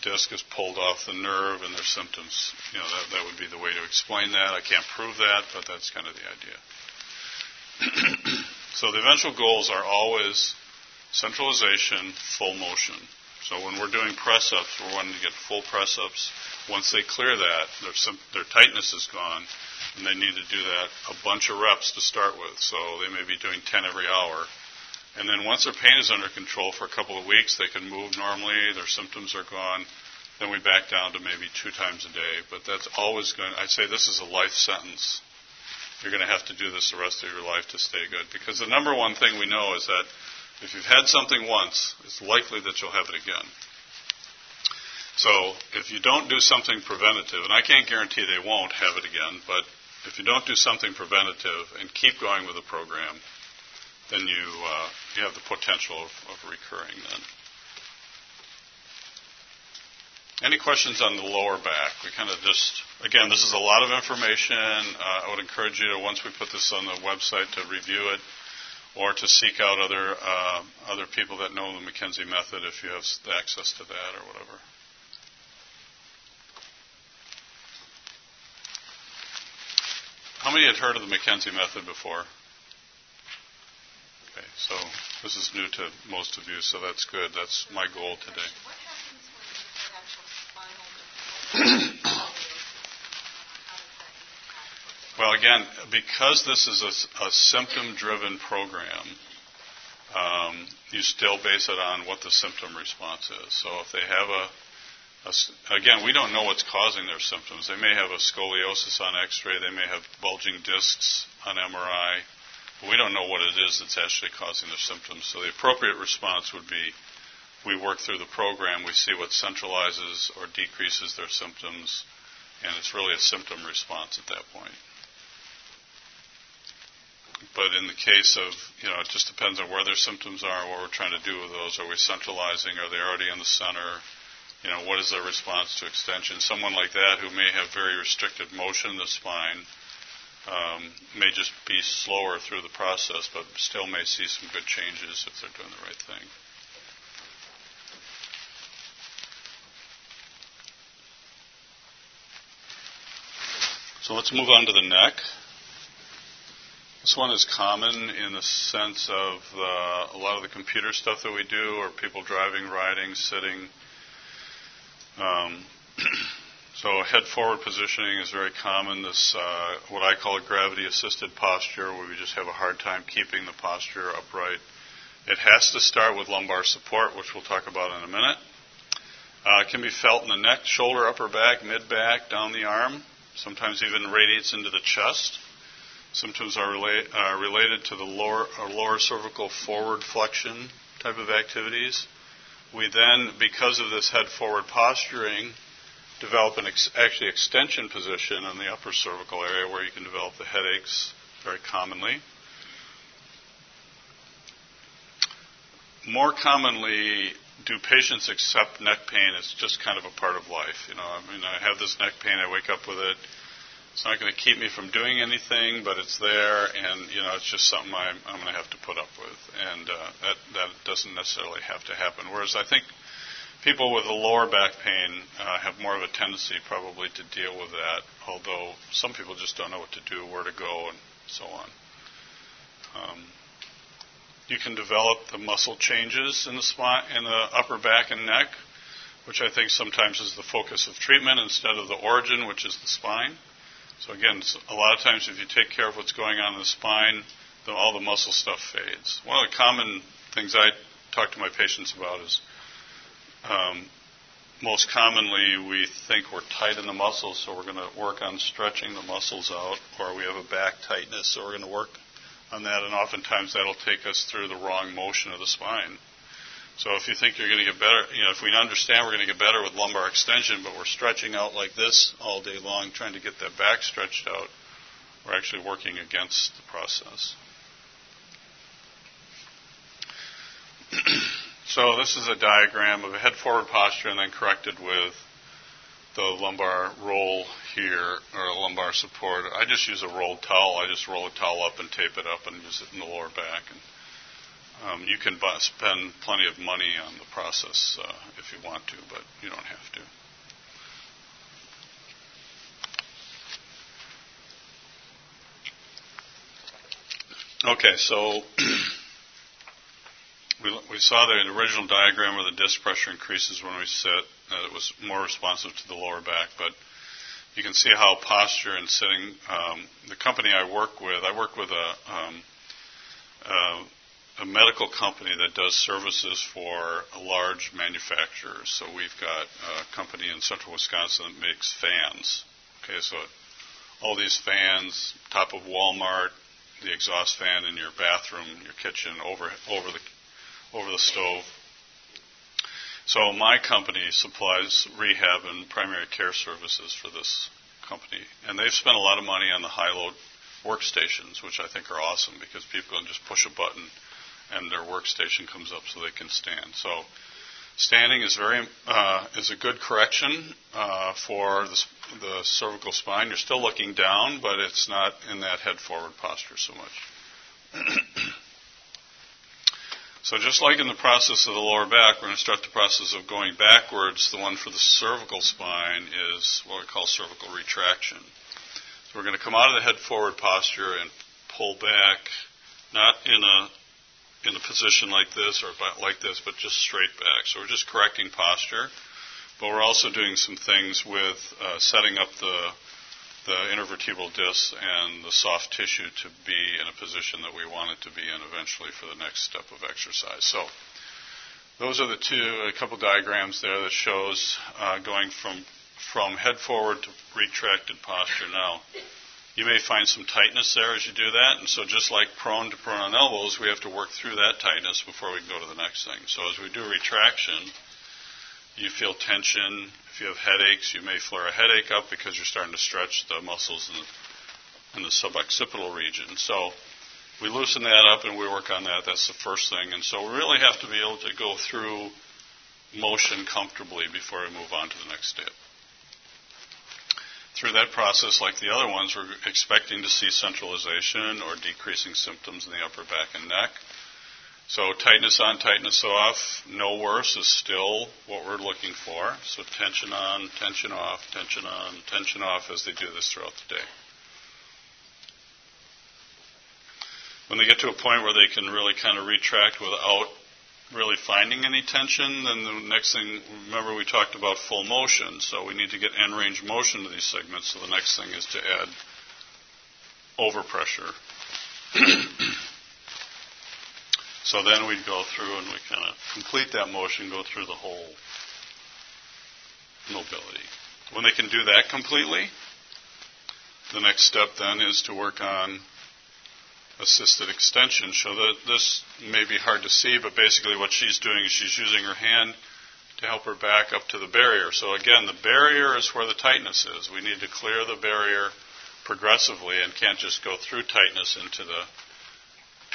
disc is pulled off the nerve, and their symptoms. You know, that, that would be the way to explain that. I can't prove that, but that's kind of the idea. so the eventual goals are always centralization, full motion. So when we're doing press ups, we're wanting to get full press ups. Once they clear that, their, their tightness is gone, and they need to do that a bunch of reps to start with. So they may be doing 10 every hour. And then once their pain is under control for a couple of weeks, they can move normally, their symptoms are gone. Then we back down to maybe two times a day. But that's always going I'd say this is a life sentence. You're going to have to do this the rest of your life to stay good. Because the number one thing we know is that if you've had something once, it's likely that you'll have it again. So if you don't do something preventative, and I can't guarantee they won't have it again, but if you don't do something preventative and keep going with the program, then you uh, you have the potential of, of recurring then. Any questions on the lower back? We kind of just, again, this is a lot of information. Uh, I would encourage you to, once we put this on the website, to review it or to seek out other uh, other people that know the McKenzie method if you have access to that or whatever. How many had heard of the McKenzie method before? So this is new to most of you, so that's good. That's my goal today. What happens when you get actual spinal Well, again, because this is a, a symptom driven program, um, you still base it on what the symptom response is. So if they have a, a, again, we don't know what's causing their symptoms. They may have a scoliosis on x ray, they may have bulging discs on MRI, we don't know what it is that's actually causing their symptoms. So the appropriate response would be we work through the program, we see what centralizes or decreases their symptoms, and it's really a symptom response at that point. But in the case of, you know, it just depends on where their symptoms are, what we're trying to do with those. Are we centralizing? Are they already in the center? You know, what is their response to extension? Someone like that who may have very restricted motion in the spine um, may just be slower through the process, but still may see some good changes if they're doing the right thing. So let's move on to the neck. This one is common in the sense of uh, a lot of the computer stuff that we do, or people driving, riding, sitting. Um, so head forward positioning is very common. This uh, what I call a gravity assisted posture, where we just have a hard time keeping the posture upright. It has to start with lumbar support, which we'll talk about in a minute. Uh, it can be felt in the neck, shoulder, upper back, mid back, down the arm. Sometimes even radiates into the chest. Symptoms are relate, uh, related to the lower, uh, lower cervical forward flexion type of activities. We then, because of this head forward posturing, develop an ex- actually extension position in the upper cervical area where you can develop the headaches very commonly. More commonly, do patients accept neck pain as just kind of a part of life? You know, I mean, I have this neck pain, I wake up with it it's not going to keep me from doing anything, but it's there, and you know, it's just something I'm, I'm going to have to put up with, and uh, that that doesn't necessarily have to happen. Whereas I think people with a lower back pain uh, have more of a tendency probably to deal with that, although some people just don't know what to do, where to go, and so on. Um, you can develop the muscle changes in the spine, in the upper back and neck, which I think sometimes is the focus of treatment instead of the origin, which is the spine. So again, a lot of times if you take care of what's going on in the spine, then all the muscle stuff fades. One of the common things I talk to my patients about is um, most commonly we think we're tight in the muscles, so we're going to work on stretching the muscles out, or we have a back tightness, so we're going to work on that, and oftentimes that'll take us through the wrong motion of the spine. So if you think you're going to get better, you know, if we understand we're going to get better with lumbar extension, but we're stretching out like this all day long, trying to get that back stretched out, we're actually working against the process. So this is a diagram of a head forward posture and then corrected with the lumbar roll here, or lumbar support. I just use a rolled towel. I just roll a towel up and tape it up and use it in the lower back. And um, you can buy, spend plenty of money on the process uh, if you want to, but you don't have to. Okay, so we, saw the original diagram where the disc pressure increases when we sit. That it was more responsive to the lower back, but you can see how posture and sitting. Um, the company I work with, I work with a um, a medical company that does services for large manufacturers. So we've got a company in central Wisconsin that makes fans. Okay, so all these fans, top of Walmart, the exhaust fan in your bathroom, your kitchen, over over the over the stove. So my company supplies rehab and primary care services for this company, and they've spent a lot of money on the high load workstations, which I think are awesome because people can just push a button and their workstation comes up so they can stand. So standing is very uh, is a good correction uh, for the, the, cervical spine. You're still looking down, but it's not in that head forward posture so much. so just like in the process of the lower back, we're going to start the process of going backwards. The one for the cervical spine is what we call cervical retraction. So we're going to come out of the head forward posture and pull back, not in a in a position like this or like this, but just straight back. So we're just correcting posture, but we're also doing some things with uh, setting up the the intervertebral disc and the soft tissue to be in a position that we want it to be in eventually for the next step of exercise. So those are the two, a couple diagrams there that shows uh, going from from head forward to retracted posture. Now, you may find some tightness there as you do that, and so just like prone to prone on elbows, we have to work through that tightness before we can go to the next thing. So as we do retraction, you feel tension. If you have headaches, you may flare a headache up because you're starting to stretch the muscles in the, in the suboccipital region. So we loosen that up and we work on that. That's the first thing. And so we really have to be able to go through motion comfortably before we move on to the next step through that process, like the other ones, we're expecting to see centralization or decreasing symptoms in the upper back and neck. So tightness on, tightness off, no worse is still what we're looking for. So tension on, tension off, tension on, tension off as they do this throughout the day. When they get to a point where they can really kind of retract without really finding any tension, then the next thing, remember we talked about full motion, so we need to get end range motion to these segments. So the next thing is to add overpressure. so then we'd go through and we kind of complete that motion, go through the whole mobility. When they can do that completely, the next step then is to work on assisted extension. So that this may be hard to see, but basically what she's doing is she's using her hand to help her back up to the barrier. So again, the barrier is where the tightness is. We need to clear the barrier progressively and can't just go through tightness into the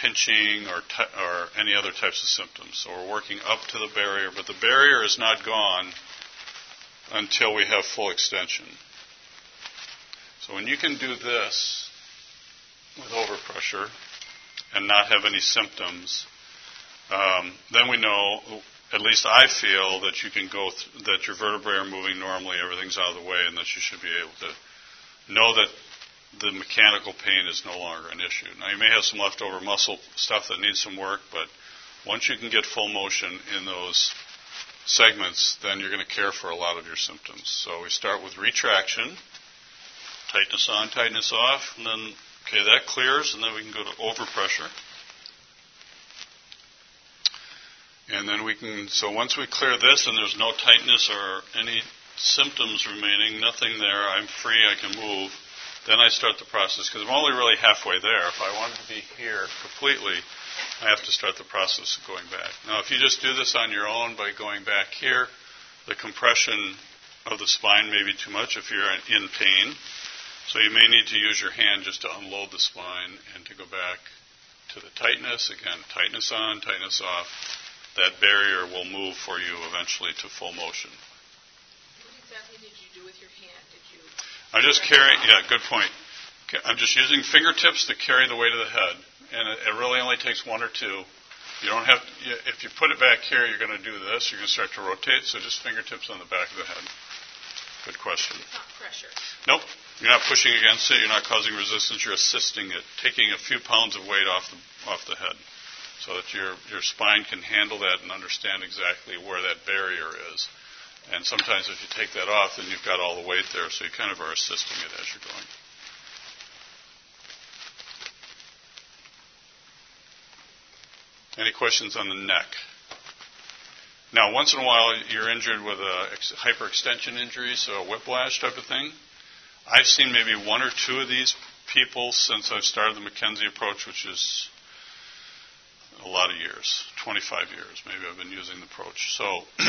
pinching or, t- or any other types of symptoms. So we're working up to the barrier, but the barrier is not gone until we have full extension. So when you can do this, with overpressure and not have any symptoms, um, then we know, at least I feel, that you can go, th- that your vertebrae are moving normally, everything's out of the way, and that you should be able to know that the mechanical pain is no longer an issue. Now, you may have some leftover muscle stuff that needs some work, but once you can get full motion in those segments, then you're going to care for a lot of your symptoms. So we start with retraction, tightness on, tightness off, and then Okay, that clears, and then we can go to overpressure. And then we can, so once we clear this and there's no tightness or any symptoms remaining, nothing there, I'm free, I can move, then I start the process because I'm only really halfway there. If I wanted to be here completely, I have to start the process of going back. Now, if you just do this on your own by going back here, the compression of the spine may be too much if you're in pain. So you may need to use your hand just to unload the spine and to go back to the tightness. Again, tightness on, tightness off. That barrier will move for you eventually to full motion. What exactly did you do with your hand? Did you? I'm just carrying. Yeah, good point. I'm just using fingertips to carry the weight of the head, and it, really only takes one or two. You don't have. To, if you put it back here, you're going to do this. You're going to start to rotate. So just fingertips on the back of the head. Good question. It's not pressure. Nope. You're not pushing against it. You're not causing resistance. You're assisting it, taking a few pounds of weight off the off the head, so that your your spine can handle that and understand exactly where that barrier is. And sometimes if you take that off, then you've got all the weight there, so you kind of are assisting it as you're going. Any questions on the neck? Now, once in a while, you're injured with a hyperextension injury, so a whiplash type of thing. I've seen maybe one or two of these people since I've started the McKenzie approach, which is a lot of years 25 years, maybe I've been using the approach. So,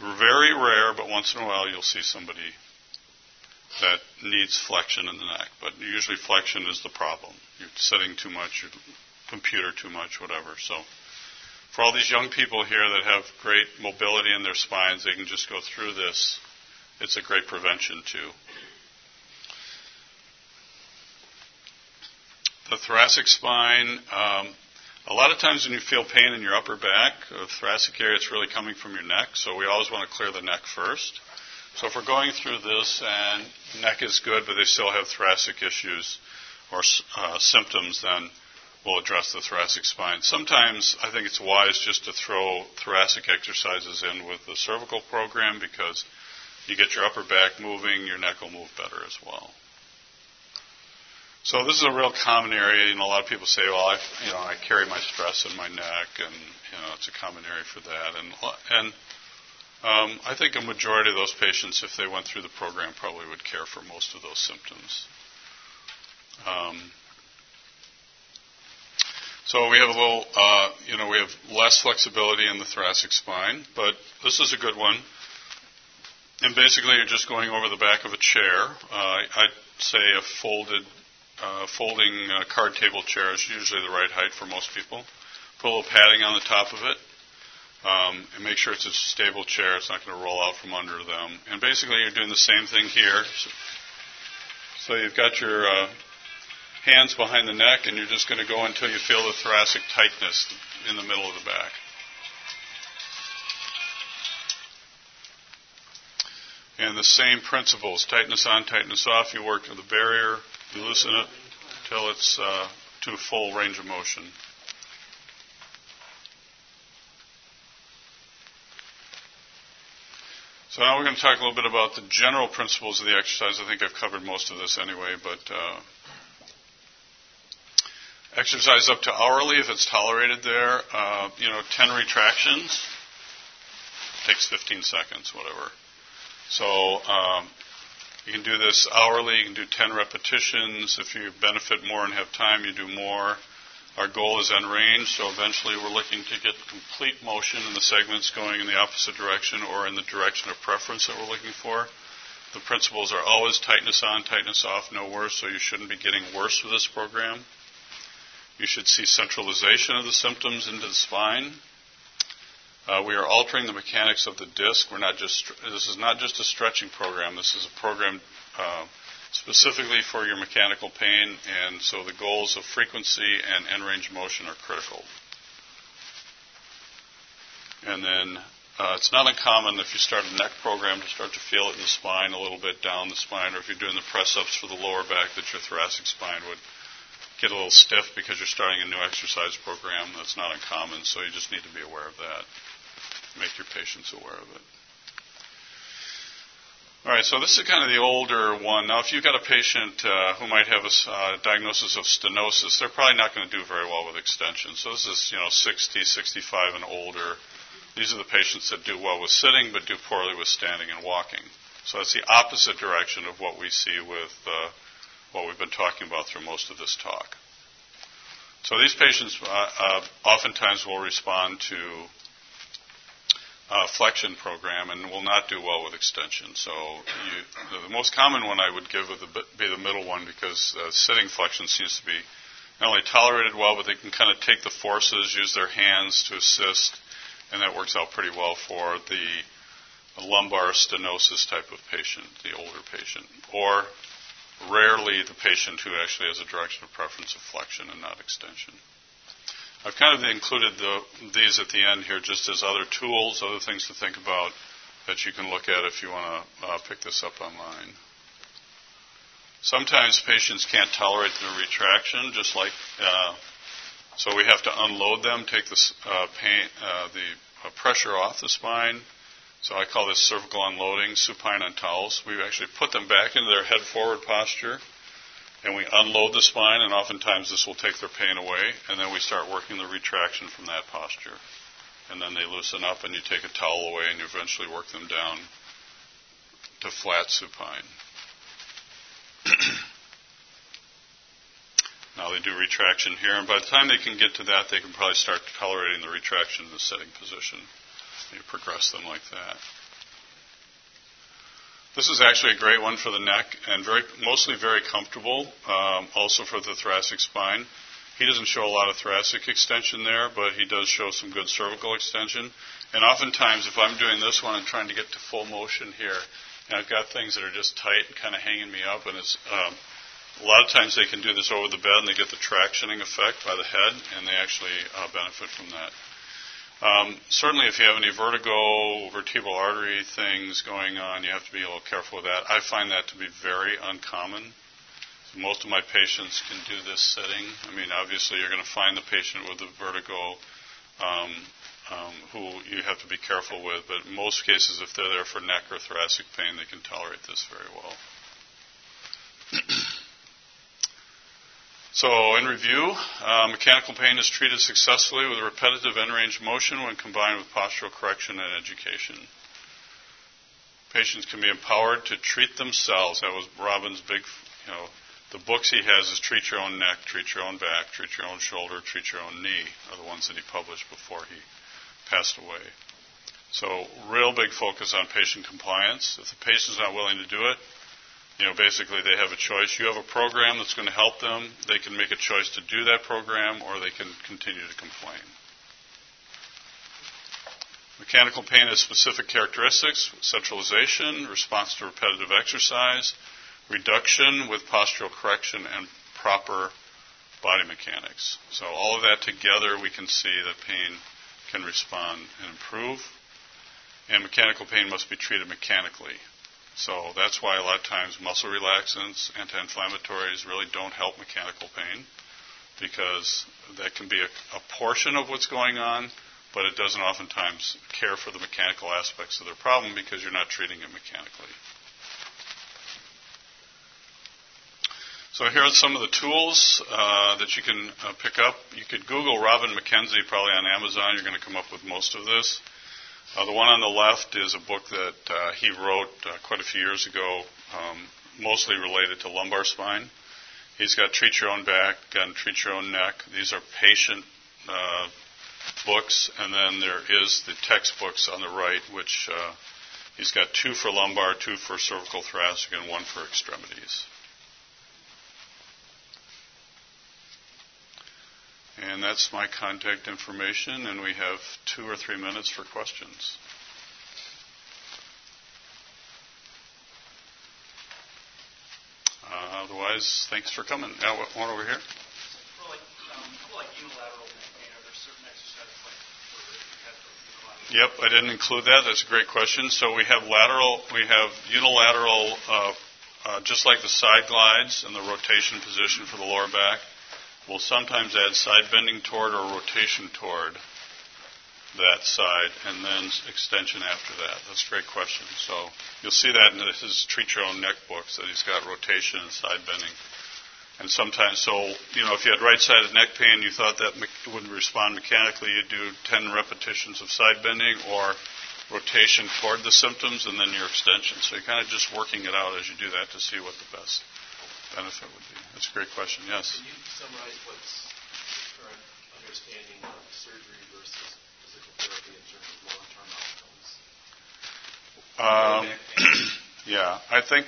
very rare, but once in a while, you'll see somebody that needs flexion in the neck. But usually, flexion is the problem. You're sitting too much, your computer too much, whatever. So, for all these young people here that have great mobility in their spines, they can just go through this. It's a great prevention, too. The thoracic spine, um, a lot of times when you feel pain in your upper back, the thoracic area, it's really coming from your neck, so we always want to clear the neck first. So if we're going through this and neck is good, but they still have thoracic issues or uh, symptoms, then we'll address the thoracic spine. Sometimes I think it's wise just to throw thoracic exercises in with the cervical program because you get your upper back moving, your neck will move better as well. So this is a real common area. You know, a lot of people say, "Well, I, you know, I carry my stress in my neck, and you know, it's a common area for that." And and um, I think a majority of those patients, if they went through the program, probably would care for most of those symptoms. Um, so we have a little, uh, you know, we have less flexibility in the thoracic spine, but this is a good one. And basically, you're just going over the back of a chair. Uh, I'd say a folded, uh, folding uh, card table chair is usually the right height for most people. Put a little padding on the top of it, um, and make sure it's a stable chair. It's not going to roll out from under them. And basically, you're doing the same thing here. So, so you've got your uh, hands behind the neck, and you're just going to go until you feel the thoracic tightness in the middle of the back. And the same principles tightness on, tightness off. You work with the barrier, you loosen it till it's uh, to full range of motion. So now we're going to talk a little bit about the general principles of the exercise. I think I've covered most of this anyway, but uh, Exercise up to hourly if it's tolerated there. Uh, you know, 10 retractions takes 15 seconds, whatever. So um, you can do this hourly. You can do 10 repetitions. If you benefit more and have time, you do more. Our goal is end range, so eventually we're looking to get complete motion in the segments going in the opposite direction or in the direction of preference that we're looking for. The principles are always tightness on, tightness off, no worse, so you shouldn't be getting worse with this program. You should see centralization of the symptoms into the spine. Uh, we are altering the mechanics of the disc. We're not just this is not just a stretching program. This is a program uh, specifically for your mechanical pain, and so the goals of frequency and end range motion are critical. And then uh, it's not uncommon if you start a neck program to start to feel it in the spine a little bit down the spine, or if you're doing the press ups for the lower back, that your thoracic spine would get a little stiff because you're starting a new exercise program. That's not uncommon, so you just need to be aware of that. Make your patients aware of it. All right, so this is kind of the older one. Now, if you've got a patient uh, who might have a uh, diagnosis of stenosis, they're probably not going to do very well with extension. So this is, you know, 60, 65 and older. These are the patients that do well with sitting but do poorly with standing and walking. So that's the opposite direction of what we see with uh, what we've been talking about through most of this talk. So these patients uh, uh, oftentimes will respond to uh, flexion program and will not do well with extension. So you, the most common one I would give would be the middle one because uh, sitting flexion seems to be not only tolerated well, but they can kind of take the forces, use their hands to assist, and that works out pretty well for the lumbar stenosis type of patient, the older patient, or rarely the patient who actually has a direction of preference of flexion and not extension. I've kind of included the, these at the end here just as other tools, other things to think about that you can look at if you want to uh, pick this up online. Sometimes patients can't tolerate the retraction, just like, uh, so we have to unload them, take the, uh, pain, uh, the uh, pressure off the spine. So I call this cervical unloading, supine on towels. We actually put them back into their head forward posture, and we unload the spine, and oftentimes this will take their pain away, and then we start working the retraction from that posture. And then they loosen up, and you take a towel away, and you eventually work them down to flat supine. now they do retraction here, and by the time they can get to that, they can probably start tolerating the retraction in the sitting position. You progress them like that. This is actually a great one for the neck and very, mostly very comfortable, um, also for the thoracic spine. He doesn't show a lot of thoracic extension there, but he does show some good cervical extension. And oftentimes, if I'm doing this one and trying to get to full motion here, and I've got things that are just tight and kind of hanging me up, and it's um, a lot of times they can do this over the bed and they get the tractioning effect by the head, and they actually uh, benefit from that. Um, certainly, if you have any vertigo, vertebral artery things going on, you have to be a little careful with that. I find that to be very uncommon. Most of my patients can do this sitting. I mean, obviously, you're going to find the patient with the vertigo um, um, who you have to be careful with, but in most cases, if they're there for neck or thoracic pain, they can tolerate this very well. So, in review, uh, mechanical pain is treated successfully with repetitive end range motion when combined with postural correction and education. Patients can be empowered to treat themselves. That was Robin's big, you know, the books he has is Treat Your Own Neck, Treat Your Own Back, Treat Your Own Shoulder, Treat Your Own Knee, are the ones that he published before he passed away. So, real big focus on patient compliance. If the patient's not willing to do it, you know, basically they have a choice. You have a program that's going to help them. They can make a choice to do that program or they can continue to complain. Mechanical pain has specific characteristics centralization, response to repetitive exercise, reduction with postural correction, and proper body mechanics. So, all of that together, we can see that pain can respond and improve. And mechanical pain must be treated mechanically. So that's why a lot of times muscle relaxants, anti-inflammatories really don't help mechanical pain because that can be a, a, portion of what's going on, but it doesn't oftentimes care for the mechanical aspects of their problem because you're not treating it mechanically. So here are some of the tools uh, that you can uh, pick up. You could Google Robin McKenzie probably on Amazon. You're going to come up with most of this. Uh, the one on the left is a book that uh, he wrote uh, quite a few years ago, um, mostly related to lumbar spine. He's got Treat Your Own Back and Treat Your Own Neck. These are patient uh, books, and then there is the textbooks on the right, which uh, he's got two for lumbar, two for cervical thoracic, and one for extremities. And that's my contact information, and we have two or three minutes for questions. Uh, otherwise, thanks for coming. Now, one over here. Yep, I didn't include that. That's a great question. So we have lateral, we have unilateral, uh, uh, just like the side glides and the rotation position for the lower back. We'll sometimes add side bending toward or rotation toward that side, and then extension after that. That's a great question. So you'll see that in his Treat Your Own Neck books that he's got rotation and side bending. And sometimes, so, you know, if you had right sided neck pain, you thought that me- wouldn't respond mechanically, you'd do 10 repetitions of side bending or rotation toward the symptoms and then your extension. So you're kind of just working it out as you do that to see what the best benefit would be? That's a great question. Yes. Can you summarize what's the current understanding of surgery versus physical therapy in terms of long-term outcomes? Um, yeah, I think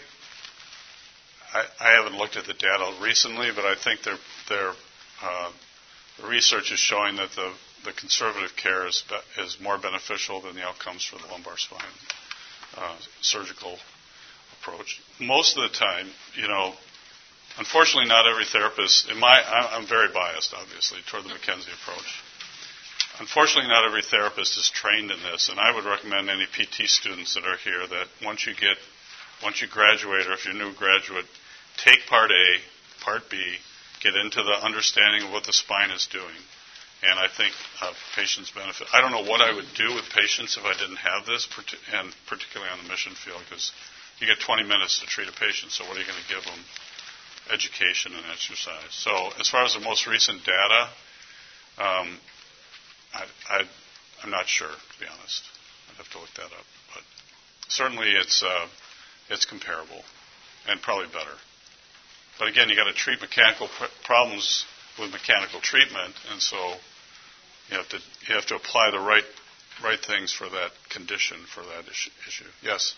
I, I, haven't looked at the data recently, but I think they're, they're, uh, the research is showing that the, the conservative care is, be, is more beneficial than the outcomes for the lumbar spine uh, surgical approach. Most of the time, you know, Unfortunately, not every therapist, in my, I'm very biased, obviously, toward the McKenzie approach. Unfortunately, not every therapist is trained in this, and I would recommend any PT students that are here that once you get, once you graduate, or if you're a new graduate, take Part A, Part B, get into the understanding of what the spine is doing. And I think uh, patients benefit. I don't know what I would do with patients if I didn't have this, and particularly on the mission field, because you get 20 minutes to treat a patient, so what are you going to give them? Education and exercise. So, as far as the most recent data, um, I, I'm not sure, to be honest. I'd have to look that up. But certainly it's, uh, it's comparable and probably better. But again, you've got to treat mechanical pr- problems with mechanical treatment, and so you have to you have to apply the right right things for that condition for that issue. Yes.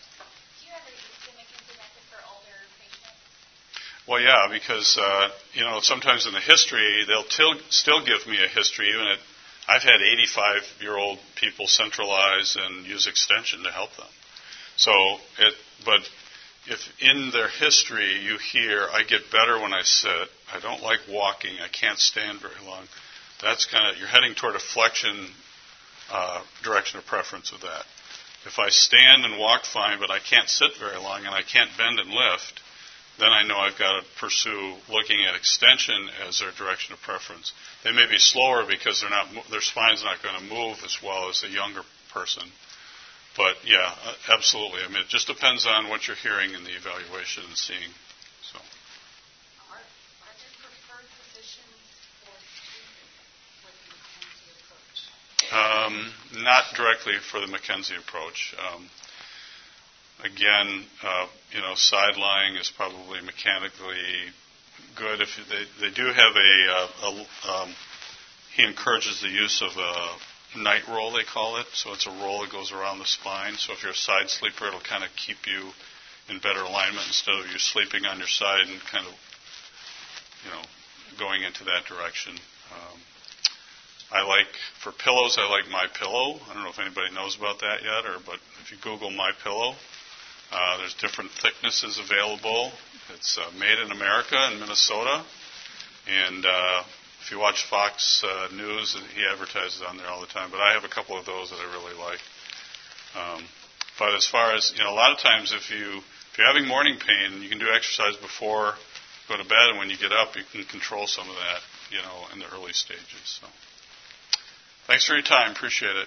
Well, yeah, because uh, you know sometimes in the history they'll til- still give me a history. Even at I've had 85 year old people centralize and use extension to help them. So it, but if in their history you hear, I get better when I sit, I don't like walking, I can't stand very long, that's kind of, you're heading toward a flexion uh, direction of preference of that. If I stand and walk fine, but I can't sit very long and I can't bend and lift, then I know I've got to pursue looking at extension as their direction of preference. They may be slower because they're not, their spine's not going to move as well as a younger person. But yeah, absolutely. I mean, it just depends on what you're hearing in the evaluation and seeing. So. Are, are there preferred positions for with the McKenzie approach? Um, not directly for the McKenzie approach. Um, again, uh, you know, side lying is probably mechanically good. If they, they do have a, uh, a um, he encourages the use of a night roll, they call it. So it's a roll that goes around the spine. So if you're a side sleeper, it'll kind of keep you in better alignment instead of you sleeping on your side and kind of, you know, going into that direction. Um, I like for pillows. I like my pillow. I don't know if anybody knows about that yet, or but if you Google my pillow, uh, there's different thicknesses available. It's uh, made in America in Minnesota, and uh, if you watch Fox uh, News, he advertises on there all the time. But I have a couple of those that I really like. Um, but as far as you know, a lot of times if you if you're having morning pain, you can do exercise before go to bed, and when you get up, you can control some of that. You know, in the early stages. So, thanks for your time. Appreciate it.